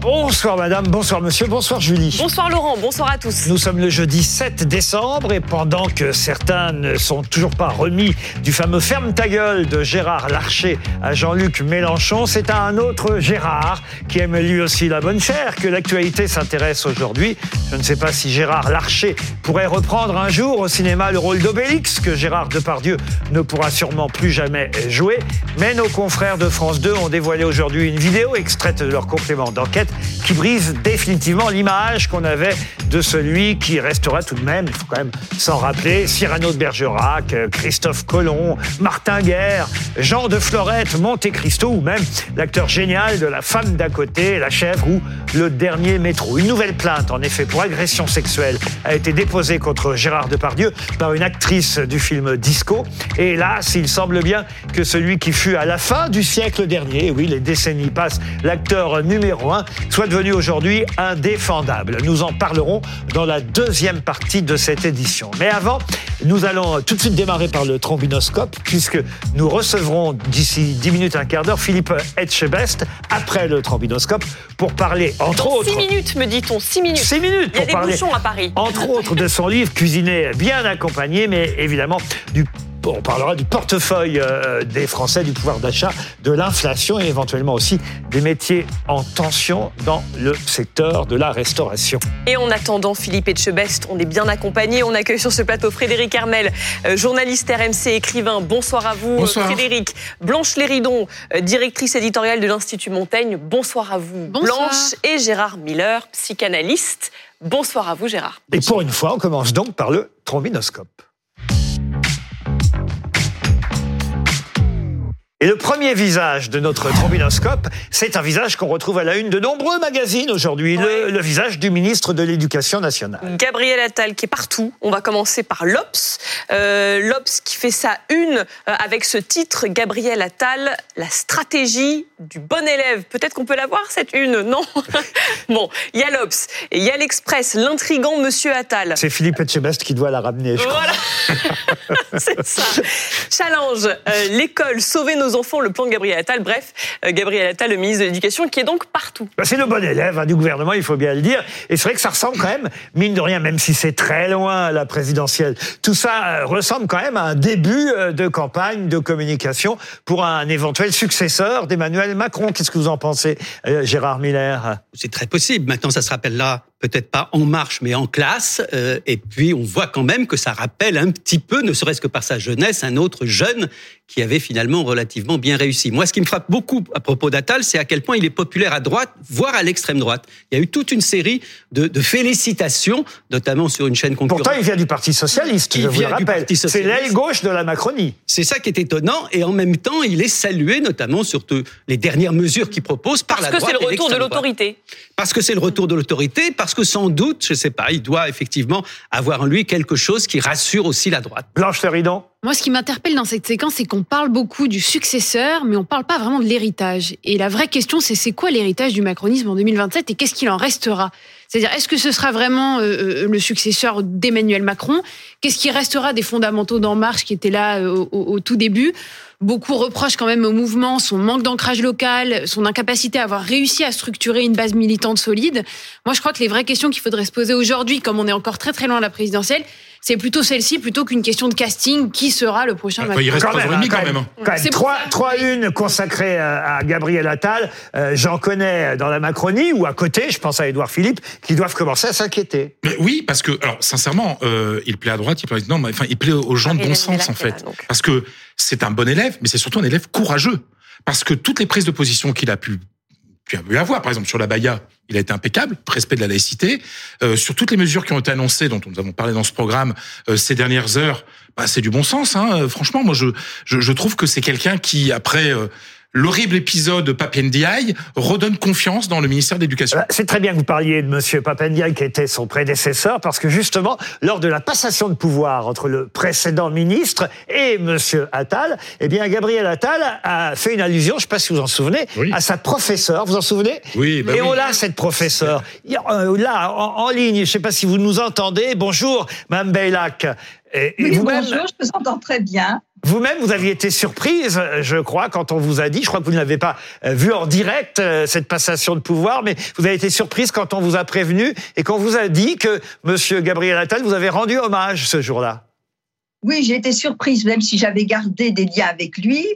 Bonsoir madame, bonsoir monsieur, bonsoir Julie. Bonsoir Laurent, bonsoir à tous. Nous sommes le jeudi 7 décembre et pendant que certains ne sont toujours pas remis du fameux ferme ta gueule de Gérard Larcher à Jean-Luc Mélenchon, c'est à un autre Gérard qui aime lui aussi la bonne chair que l'actualité s'intéresse aujourd'hui. Je ne sais pas si Gérard Larcher pourrait reprendre un jour au cinéma le rôle d'Obélix que Gérard Depardieu ne pourra sûrement plus jamais jouer, mais nos confrères de France 2 ont dévoilé aujourd'hui une vidéo extraite de leur complément d'enquête qui brise définitivement l'image qu'on avait de celui qui restera tout de même, il faut quand même s'en rappeler, Cyrano de Bergerac, Christophe Colomb, Martin Guerre, Jean de Florette, Monte Cristo ou même l'acteur génial de La femme d'à côté, La chèvre ou Le dernier métro. Une nouvelle plainte, en effet, pour agression sexuelle a été déposée contre Gérard Depardieu par une actrice du film Disco. Et hélas, il semble bien que celui qui fut à la fin du siècle dernier, oui, les décennies passent, l'acteur numéro un, soit devenu aujourd'hui indéfendable. Nous en parlerons dans la deuxième partie de cette édition. Mais avant, nous allons tout de suite démarrer par le trombinoscope, puisque nous recevrons d'ici 10 minutes, un quart d'heure, Philippe Etchebest, après le trombinoscope, pour parler, entre Dans autres... 6 minutes, me dit-on, 6 minutes. 6 minutes Il y a pour des parler, bouchons à Paris. entre autres, de son livre Cuisiner bien accompagné, mais évidemment du on parlera du portefeuille euh, des Français, du pouvoir d'achat, de l'inflation et éventuellement aussi des métiers en tension dans le secteur de la restauration. Et en attendant Philippe Etchebest, on est bien accompagné. On accueille sur ce plateau Frédéric Hermel, euh, journaliste RMC, écrivain. Bonsoir à vous, Bonsoir. Frédéric. Blanche Léridon, euh, directrice éditoriale de l'Institut Montaigne. Bonsoir à vous, Bonsoir. Blanche. Et Gérard Miller, psychanalyste. Bonsoir à vous, Gérard. Et pour une fois, on commence donc par le trombinoscope. Et le premier visage de notre trombinoscope, c'est un visage qu'on retrouve à la une de nombreux magazines aujourd'hui, le, visage du ministre de l'Éducation nationale. Gabriel Attal qui est partout. On va commencer par l'Obs. Euh, L'Obs qui fait sa une euh, avec ce titre Gabriel Attal, la stratégie du bon élève. Peut-être qu'on peut la voir cette une, non? Bon, il y a l'Obs, et il y a l'Express, l'intrigant Monsieur Attal. C'est Philippe Etchebest qui doit la ramener, je crois. Voilà, c'est ça. Challenge, euh, l'école, sauver nos enfants, le plan de Gabriel Attal. Bref, euh, Gabriel Attal, le ministre de l'Éducation, qui est donc partout. Bah, c'est le bon élève hein, du gouvernement, il faut bien le dire. Et c'est vrai que ça ressemble quand même, mine de rien, même si c'est très loin à la présidentielle, tout ça euh, ressemble quand même à un début euh, de campagne de communication pour un éventuel successeur d'Emmanuel Macron. Qu'est-ce que vous en pensez, Gérard Miller? C'est très possible. Maintenant, ça se rappellera peut-être pas en marche, mais en classe. Euh, et puis, on voit quand même que ça rappelle un petit peu, ne serait-ce que par sa jeunesse, un autre jeune qui avait finalement relativement bien réussi. Moi, ce qui me frappe beaucoup à propos d'Attal, c'est à quel point il est populaire à droite, voire à l'extrême droite. Il y a eu toute une série de, de félicitations, notamment sur une chaîne concurrente. Pourtant, il vient du Parti Socialiste, Il je vous le vient du rappelle. C'est l'aile gauche de la Macronie. C'est ça qui est étonnant, et en même temps, il est salué, notamment sur te- les dernières mesures qu'il propose par Parce la que c'est droite le et retour de droite. l'autorité. Parce que c'est le retour de l'autorité, parce que sans doute, je sais pas, il doit effectivement avoir en lui quelque chose qui rassure aussi la droite. Blanche Leridon Moi, ce qui m'interpelle dans cette séquence, c'est qu'on parle beaucoup du successeur, mais on parle pas vraiment de l'héritage. Et la vraie question, c'est c'est quoi l'héritage du macronisme en 2027 et qu'est-ce qu'il en restera? C'est-à-dire, est-ce que ce sera vraiment euh, euh, le successeur d'Emmanuel Macron? Qu'est-ce qui restera des fondamentaux d'En Marche qui étaient là euh, au, au tout début? Beaucoup reprochent quand même au mouvement son manque d'ancrage local, son incapacité à avoir réussi à structurer une base militante solide. Moi, je crois que les vraies questions qu'il faudrait se poser aujourd'hui, comme on est encore très très loin de la présidentielle, c'est plutôt celle-ci plutôt qu'une question de casting. Qui sera le prochain Enfin, il Macron reste Quand même, hein, quand même. hein. Quand même. C'est pour Trois, ça. trois unes consacrées à, à Gabriel Attal. Euh, J'en connais dans la Macronie ou à côté, je pense à Édouard Philippe, qui doivent commencer à s'inquiéter. Mais oui, parce que, alors, sincèrement, euh, il plaît à droite, il plaît non, mais enfin, il plaît aux gens de Ah, bon a- sens, en fait là. Parce que c'est un bon élève, mais c'est surtout un élève courageux. Parce que toutes les prises de position qu'il a pu, pu avoir, par exemple, sur la Baïa, il a été impeccable, respect de la laïcité. Euh, sur toutes les mesures qui ont été annoncées, dont nous avons parlé dans ce programme euh, ces dernières heures, bah, c'est du bon sens. Hein. Euh, Franchement, moi, je, je, je trouve que c'est quelqu'un qui, après euh, l'horrible épisode Papendiaï, redonne confiance dans le ministère de l'Éducation. C'est très bien que vous parliez de Monsieur Papendiaï, qui était son prédécesseur, parce que justement, lors de la passation de pouvoir entre le précédent ministre et Monsieur Attal, eh bien, Gabriel Attal a fait une allusion, je ne sais pas si vous en souvenez, Oui. à sa professeure. Vous en souvenez? Oui, bah Et oui. on l'a, cette professeure. Euh, Là, en, en ligne, je ne sais pas si vous nous entendez. Bonjour, Mme Beylac. Et, et Oui, vous-même, bonjour, je vous entends très bien. vous-même, vous aviez été surprise, je crois, quand on vous a dit, je crois que vous ne l'avez pas euh, vu en direct, euh, cette passation de pouvoir, mais vous avez été surprise quand on vous a prévenu et qu'on vous a dit que Monsieur Gabriel Attal vous avait rendu hommage ce jour-là. Oui, j'ai été surprise, même si j'avais gardé des liens avec lui.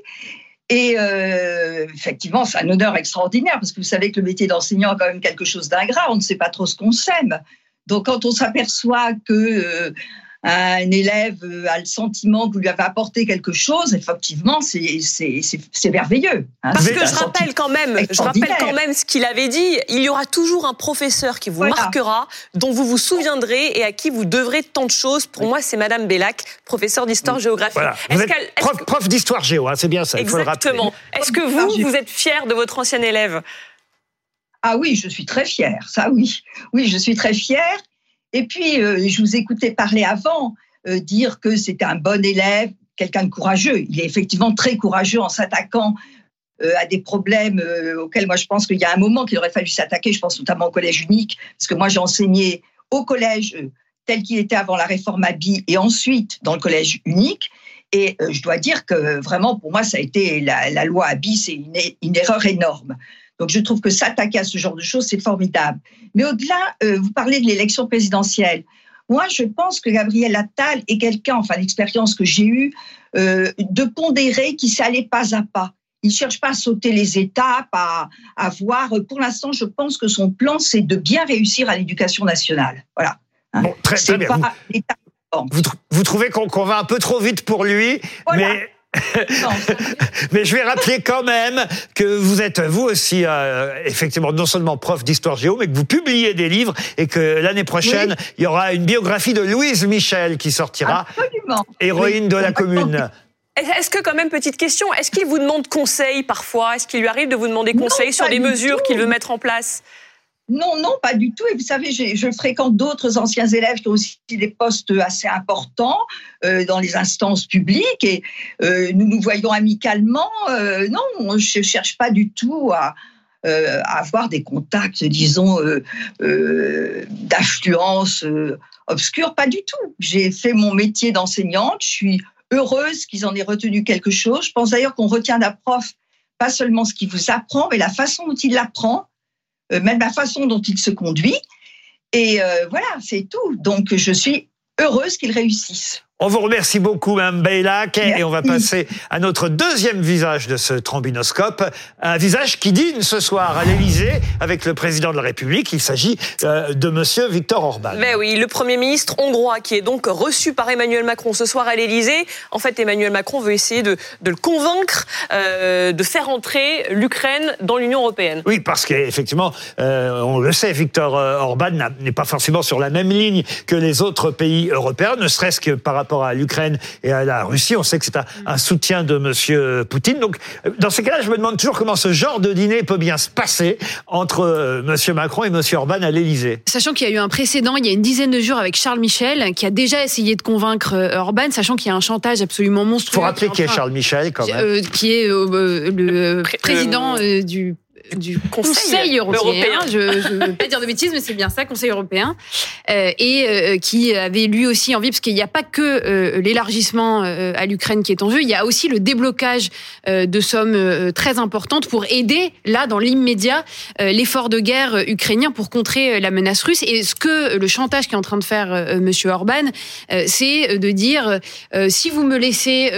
Et euh, effectivement, c'est un honneur extraordinaire, parce que vous savez que le métier d'enseignant a quand même quelque chose d'ingrat, on ne sait pas trop ce qu'on sème. Donc quand on s'aperçoit que euh, un élève euh, a le sentiment que vous lui avez apporté quelque chose, effectivement, c'est c'est- c'est- c'est merveilleux. hein. Parce que je rappelle quand même, je rappelle quand même ce qu'il avait dit. Il y aura toujours un professeur qui vous Voilà. marquera, dont vous vous souviendrez et à qui vous devrez tant de choses. Pour moi, c'est Madame Bellac, professeure d'histoire-géographie. Voilà. Prof, que- prof d'histoire géo, hein, c'est bien ça, il faut le rappeler. Exactement. Est-ce que vous, vous êtes fier de votre ancien élève? Ah oui, je suis très fière, ça oui. Oui, je suis très fière. Et puis, euh, je vous écoutais parler avant, euh, dire que c'était un bon élève, quelqu'un de courageux. Il est effectivement très courageux en s'attaquant euh, à des problèmes auxquels moi je pense qu'il y a un moment qu'il aurait fallu s'attaquer. Je pense notamment au collège unique, parce que moi j'ai enseigné au collège tel qu'il était avant la réforme Abi et ensuite dans le collège unique. Et je dois dire que vraiment pour moi ça a été la, la loi Abi, c'est une erreur énorme. Donc je trouve que s'attaquer à ce genre de choses, c'est formidable. Mais au-delà, euh, vous parlez de l'élection présidentielle. Moi, je pense que Gabriel Attal est quelqu'un, enfin l'expérience que j'ai eue, euh, de pondéré qui s'allait pas à pas. Il cherche pas à sauter les étapes, à, à voir. Pour l'instant, je pense que son plan, c'est de bien réussir à l'éducation nationale. Voilà. Hein. Bon, très, bien. pas Vous, trouvez qu'on va un peu trop vite pour lui, Voilà. mais Mais je vais rappeler quand même que vous êtes vous aussi euh, effectivement non seulement prof d'histoire géo, mais que vous publiez des livres et que l'année prochaine il y aura une biographie de Louise Michel qui sortira, absolument. héroïne de la commune. Est-ce que quand même, petite question, est-ce qu'il vous demande conseil parfois? Est-ce qu'il lui arrive de vous demander Non, conseil sur des mesures qu'il veut mettre en place? Non, non, pas du tout. Et vous savez, je, fréquente d'autres anciens élèves qui ont aussi des postes assez importants euh, dans les instances publiques et euh, nous nous voyons amicalement. Euh, non, je cherche pas du tout à, à avoir des contacts, disons, d'affluence euh, obscure. Pas du tout. J'ai fait mon métier d'enseignante. Je suis heureuse qu'ils en aient retenu quelque chose. Je pense d'ailleurs qu'on retient d'un prof pas seulement ce qu'il vous apprend, mais la façon dont il l'apprend même la façon dont il se conduit. Et euh, voilà, c'est tout. Donc, je suis heureuse qu'il réussisse. On vous remercie beaucoup, Mme Beylac, et on va passer à notre deuxième visage de ce trombinoscope, un visage qui dîne ce soir à l'Élysée avec le président de la République. Il s'agit euh, de Monsieur Viktor Orban. Ben oui, le Premier ministre hongrois qui est donc reçu par Emmanuel Macron ce soir à l'Élysée. En fait, Emmanuel Macron veut essayer de, de le convaincre euh, de faire entrer l'Ukraine dans l'Union européenne. Oui, parce qu'effectivement, euh, on le sait, Viktor euh, Orban n'est pas forcément sur la même ligne que les autres pays européens, ne serait-ce que par rapport à l'Ukraine et à la Russie. On sait que c'est un, un soutien de Monsieur Poutine. Donc, euh, dans ces cas-là, je me demande toujours comment ce genre de dîner peut bien se passer entre euh, Monsieur Macron et Monsieur Orban à l'Élysée. Sachant qu'il y a eu un précédent il y a une dizaine de jours avec Charles Michel, qui a déjà essayé de convaincre euh, Orban, sachant qu'il y a un chantage absolument Il monstrueux. faut rappeler qui est Charles Michel, quand même. euh, qui est euh, euh, le Pré- président euh, du du Conseil Conseil, européen. européen. Je ne veux pas dire de bêtises, mais c'est bien ça, Conseil européen, euh, et euh, qui avait lui aussi envie, parce qu'il n'y a pas que euh, l'élargissement à l'Ukraine qui est en jeu, il y a aussi le déblocage de sommes très importantes pour aider là dans l'immédiat l'effort de guerre ukrainien pour contrer la menace russe. Et ce que le chantage qu'est en train de faire Monsieur Orban, c'est de dire si vous me laissez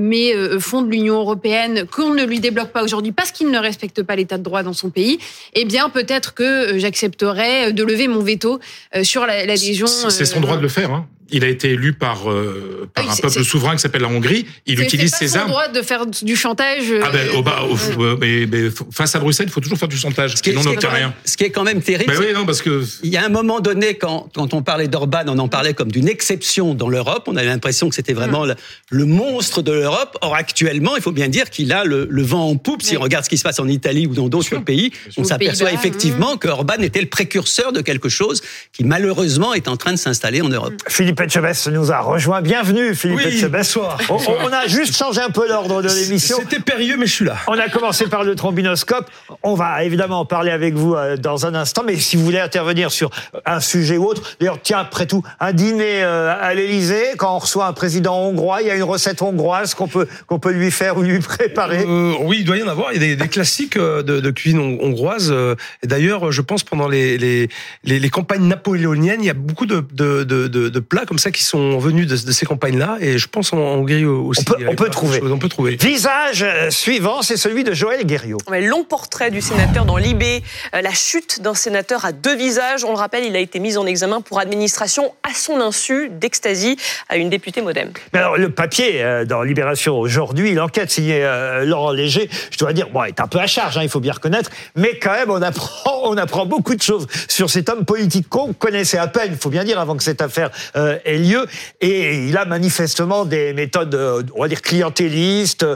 mes fonds de l'Union européenne qu'on ne lui débloque pas aujourd'hui parce qu'il ne respecte pas l'état de droit dans son pays, eh bien peut-être que euh, j'accepterai de lever mon veto euh, sur la- l'adhésion. C'est c'est son euh, droit de le faire. Hein. Il a été élu par, euh, par Ah oui, un peuple souverain qui s'appelle la Hongrie. Il utilise pas ses son armes. droit de faire du chantage. Ah ben, oh, bah, oh, euh, mais, mais face à Bruxelles, il faut toujours faire du chantage. Ce qui est- Sinon, on ce qui est n'obtient quand même- rien. Ce qui est quand même terrible, Ben oui, non, parce que Il y a un moment donné, quand, quand on parlait d'Orban, on en parlait comme d'une exception dans l'Europe. On avait l'impression que c'était vraiment le, le monstre de l'Europe. Or, actuellement, il faut bien dire qu'il a le, le vent en poupe. Si on regarde ce qui se passe en Italie ou dans d'autres pays, on s'aperçoit Pays-Bas, effectivement que Orban était le précurseur de quelque chose qui, malheureusement, est en train de s'installer en Europe. Philippe Philippe Etchebest nous a rejoint. Bienvenue, Philippe Oui, Etchebest. bonsoir. On, on a juste changé un peu l'ordre de l'émission. C'était périlleux, mais je suis là. On a commencé par le trombinoscope. On va évidemment en parler avec vous euh, dans un instant, mais si vous voulez intervenir sur un sujet ou autre, d'ailleurs, tiens, après tout, un dîner euh, à l'Élysée, quand on reçoit un président hongrois, il y a une recette hongroise qu'on peut qu'on peut lui faire ou lui préparer. Euh, oui, il doit y en avoir. Il y a des, des classiques de, de cuisine hon- hongroise. Et d'ailleurs, je pense pendant les, les, les, les campagnes napoléoniennes, il y a beaucoup de, de, de plats comme ça qui sont venus de, de ces campagnes-là. Et je pense en Hongrie aussi. On peut- on trouver. choses. On peut trouver. Visage euh, suivant, c'est celui de Joël Guerriot. Ouais, long portrait du sénateur dans Libé, euh, la chute d'un sénateur à deux visages. On le rappelle, il a été mis en examen pour administration à son insu d'extasie à une députée modem. Mais alors, le papier euh, dans Libération aujourd'hui, l'enquête signée euh, Laurent Léger, je dois dire, bon, est un peu à charge, hein, il faut bien reconnaître, mais quand même, on apprend, on apprend beaucoup de choses sur cet homme politique qu'on connaissait à peine, il faut bien dire, avant que cette affaire euh, ait lieu. Et il a manifestement des méthodes, euh, on va dire, clientélistes.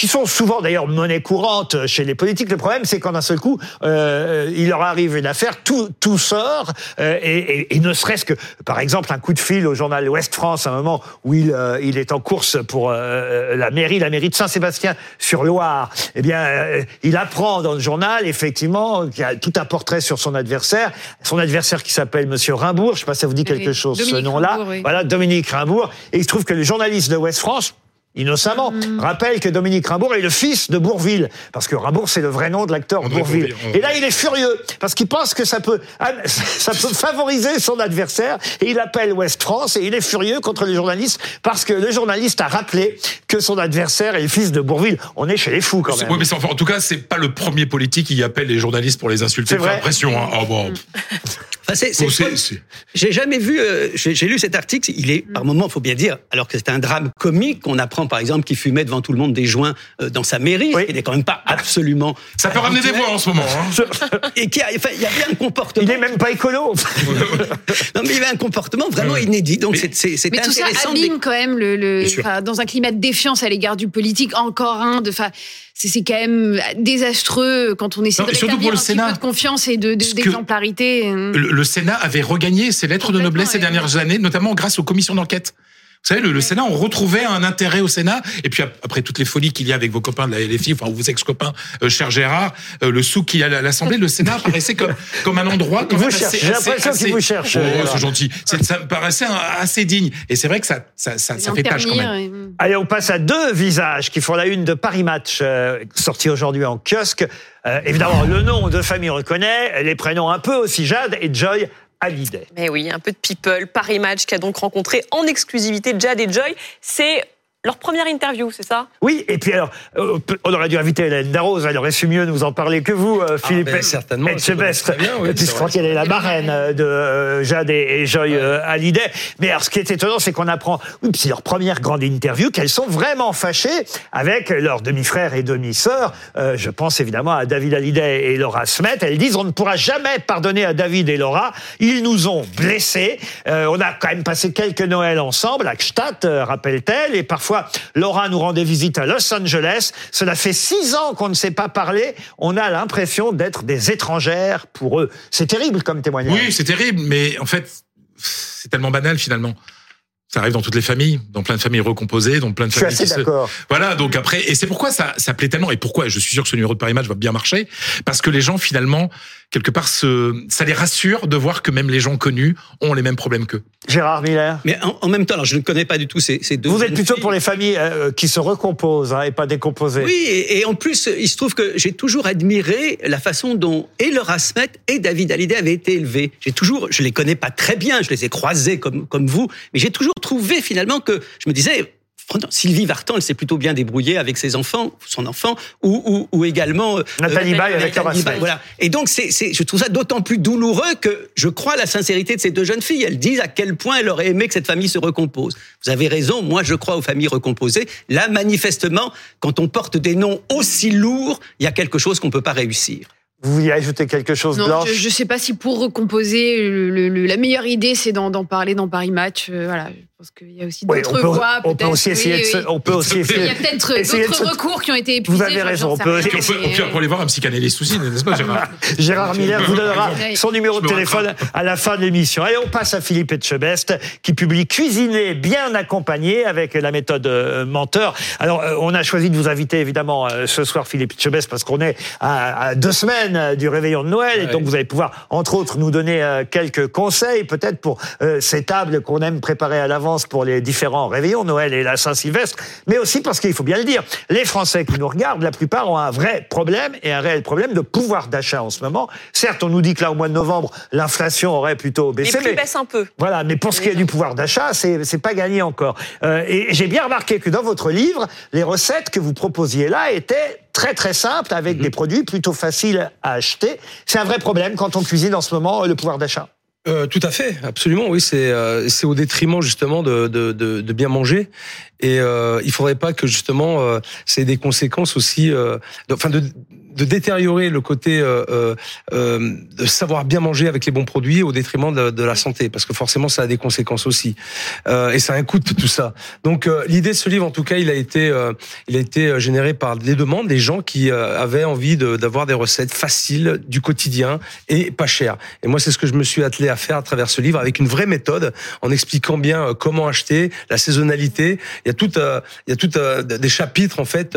Euh, qui sont souvent d'ailleurs monnaie courante chez les politiques. Le problème, c'est qu'en un seul coup, euh, il leur arrive une affaire, tout, tout sort, euh, et, et- et ne serait-ce que, par exemple, un coup de fil au journal Ouest France, à un moment où il, euh, il est en course pour euh, la mairie, la mairie de Saint-Sébastien sur Loire. Eh bien, euh, il apprend dans le journal, effectivement, qu'il y a tout un portrait sur son adversaire, son adversaire qui s'appelle Monsieur Rimbourg. Je sais pas si ça vous dit quelque Oui, chose, ce Dominique nom-là. Oui. Voilà, Dominique Rimbourg. Et il se trouve que le journaliste de Ouest France innocemment, Mm. rappelle que Dominique Rimbourg est le fils de Bourville. Parce que Rimbourg, c'est le vrai nom de l'acteur Bourville. Et là, il est furieux, parce qu'il pense que ça peut, ah, ça peut favoriser son adversaire. Et il appelle Ouest France, et il est furieux contre le journaliste, parce que le journaliste a rappelé que son adversaire est le fils de Bourville. On est chez les fous, quand même. Ouais, mais c'est- enfin, en tout cas, c'est pas le premier politique qui appelle les journalistes pour les insulter. C'est vrai. J'ai l'impression. Hein. Oh, bon. Enfin, c'est- c'est Bon, c'est- folle. c'est- J'ai jamais vu, euh, j'ai j'ai lu cet article, il est, par moments, faut bien dire, alors que c'est un drame comique, qu'on apprend par exemple qu'il fumait devant tout le monde des joints euh, dans sa mairie, Oui. ce qui n'est quand même pas absolument. Ça peut ramener des voix en ce moment. Hein. Et qui a, enfin, il y avait un comportement. Il est même pas écolo. Non, mais il y avait un comportement vraiment inédit. Donc c'est- c'est c'est Mais tout ça abîme quand même le, dans un climat de défiance à l'égard du politique. Encore un, de, c'est quand même désastreux quand on essaie Non, de rétablir pour le un petit Sénat. peu de confiance et de- de- d'exemplarité. Le, le Sénat avait regagné ses lettres de noblesse ces dernières années, notamment grâce aux commissions d'enquête. Vous savez, le, le Sénat, on retrouvait un intérêt au Sénat. Et puis ap- après toutes les folies qu'il y a avec vos copains de la LFI, enfin vos ex-copains, euh, cher Gérard, euh, le souk qu'il y a à l'Assemblée, le Sénat apparaissait comme comme un endroit assez. J'ai l'impression qu'il vous cherche, Oh, c'est gentil. Ça me paraissait assez digne. Et c'est vrai que ça ça ça, ça fait tâche quand même. Et- Allez, on passe à deux visages qui font la une de Paris Match, euh, sorti aujourd'hui en kiosque. Euh, évidemment, le nom de famille on le connaît, les prénoms un peu aussi, Jade et Joy Mais oui, un peu de people. Paris Match qui a donc rencontré en exclusivité Jad et Joy. C'est leur première interview, c'est ça? Oui, et puis alors, euh, on aurait dû inviter Hélène Darroze, elle aurait su mieux nous en parler que vous, euh, Philippe ben, certainement, Etchebest, oui, puisque c'est vrai. elle est la marraine euh, de Jade et, Joy euh, Hallyday. Mais alors, ce qui est étonnant, c'est qu'on apprend, oui, c'est leur première grande interview, qu'elles sont vraiment fâchées avec leurs demi-frères et demi-sœurs. Euh, je pense évidemment à David Hallyday et Laura Smet. Elles disent, on ne pourra jamais pardonner à David et Laura. Ils nous ont blessés. Euh, on a quand même passé quelques Noëls ensemble à Gstaad, rappelle-t-elle, et parfois Laura nous rendait visite à Los Angeles. Cela fait six ans qu'on ne s'est pas parlé. On a l'impression d'être des étrangères pour eux. C'est terrible comme témoignage. Oui, c'est terrible, mais en fait, c'est tellement banal finalement. Ça arrive dans toutes les familles, dans plein de familles recomposées, dans plein de Je suis familles assez se- d'accord. Voilà, donc après, et c'est pourquoi ça, ça plaît tellement, et pourquoi je suis sûr que ce numéro de Paris Match va bien marcher, parce que les gens finalement, quelque part, se, ça les rassure de voir que même les gens connus ont les mêmes problèmes qu'eux. Gérard Miller. Mais en, en même temps, alors je ne connais pas du tout ces, ces deux. Vous êtes plutôt filles. pour les familles euh, qui se recomposent hein, et pas décomposées. Oui, et, et en plus, il se trouve que j'ai toujours admiré la façon dont et Laura Smet et David Hallyday avaient été élevés. J'ai toujours, je les connais pas très bien, je les ai croisés comme, comme vous, mais j'ai toujours trouvé finalement que je me disais, Sylvie Vartan, elle s'est plutôt bien débrouillée avec ses enfants, son enfant, ou, ou, ou également euh, Nathalie euh, Baye avec Nathalie Baye. Voilà. Et donc, c'est, c'est, je trouve ça d'autant plus douloureux que je crois à la sincérité de ces deux jeunes filles. Elles disent à quel point elles auraient aimé que cette famille se recompose. Vous avez raison, moi je crois aux familles recomposées. Là, manifestement, quand on porte des noms aussi lourds, il y a quelque chose qu'on peut pas réussir. Vous vouliez ajouter quelque chose, Non, Blanche je ne sais pas si pour recomposer, le- le- le- la meilleure idée, c'est d'en d'en parler dans Paris Match. Euh, voilà. Pense qu'il y a aussi d'autres on peut, voies. on peut aussi essayer Oui, de on peut aussi Il y a peut-être d'autres se- recours qui ont été épuisés. Vous avez raison, on peut- on peut, on peut aller voir un psychanalyste aussi, n'est-ce pas, Gérard Gérard Miller vous donnera son numéro de téléphone à la fin de l'émission. Et on passe à Philippe Etchebest qui publie Cuisiner bien accompagné avec la méthode euh, menteur. Alors euh, on a choisi de vous inviter évidemment euh, ce soir Philippe Etchebest parce qu'on est à, deux semaines du réveillon de Noël et donc vous allez pouvoir entre autres nous donner quelques conseils peut-être pour ces tables qu'on aime préparer à l'avance pour les différents réveillons Noël et la Saint-Sylvestre, mais aussi parce qu'il faut bien le dire, les Français qui nous regardent, la plupart ont un vrai problème et un réel problème de pouvoir d'achat en ce moment. Certes, on nous dit que là au mois de novembre, l'inflation aurait plutôt Les baissé, prix mais baissent un peu. voilà, mais pour ce qui est du pouvoir d'achat, c'est c'est pas gagné encore. Euh, et j'ai bien remarqué que dans votre livre, les recettes que vous proposiez là étaient très très simples avec des produits plutôt faciles à acheter. C'est un vrai problème quand on cuisine en ce moment le pouvoir d'achat. Euh, tout à fait, absolument. Oui, c'est euh, c'est au détriment justement de, de, de, de bien manger. Et euh, il faudrait pas que justement euh, ait des conséquences aussi, euh, enfin de, de détériorer le côté euh, euh, euh, de savoir bien manger avec les bons produits au détriment de, de la santé, parce que forcément ça a des conséquences aussi. Euh, et ça a un coût tout ça. Donc euh, l'idée de ce livre, en tout cas, il a été euh, il a été généré par des demandes des gens qui euh, avaient envie de- d'avoir des recettes faciles du quotidien et pas chères. Et moi, c'est ce que je me suis attelé à faire à travers ce livre avec une vraie méthode, en expliquant bien comment acheter, la saisonnalité. Il y a tout, euh, il y a tout euh, des chapitres en fait.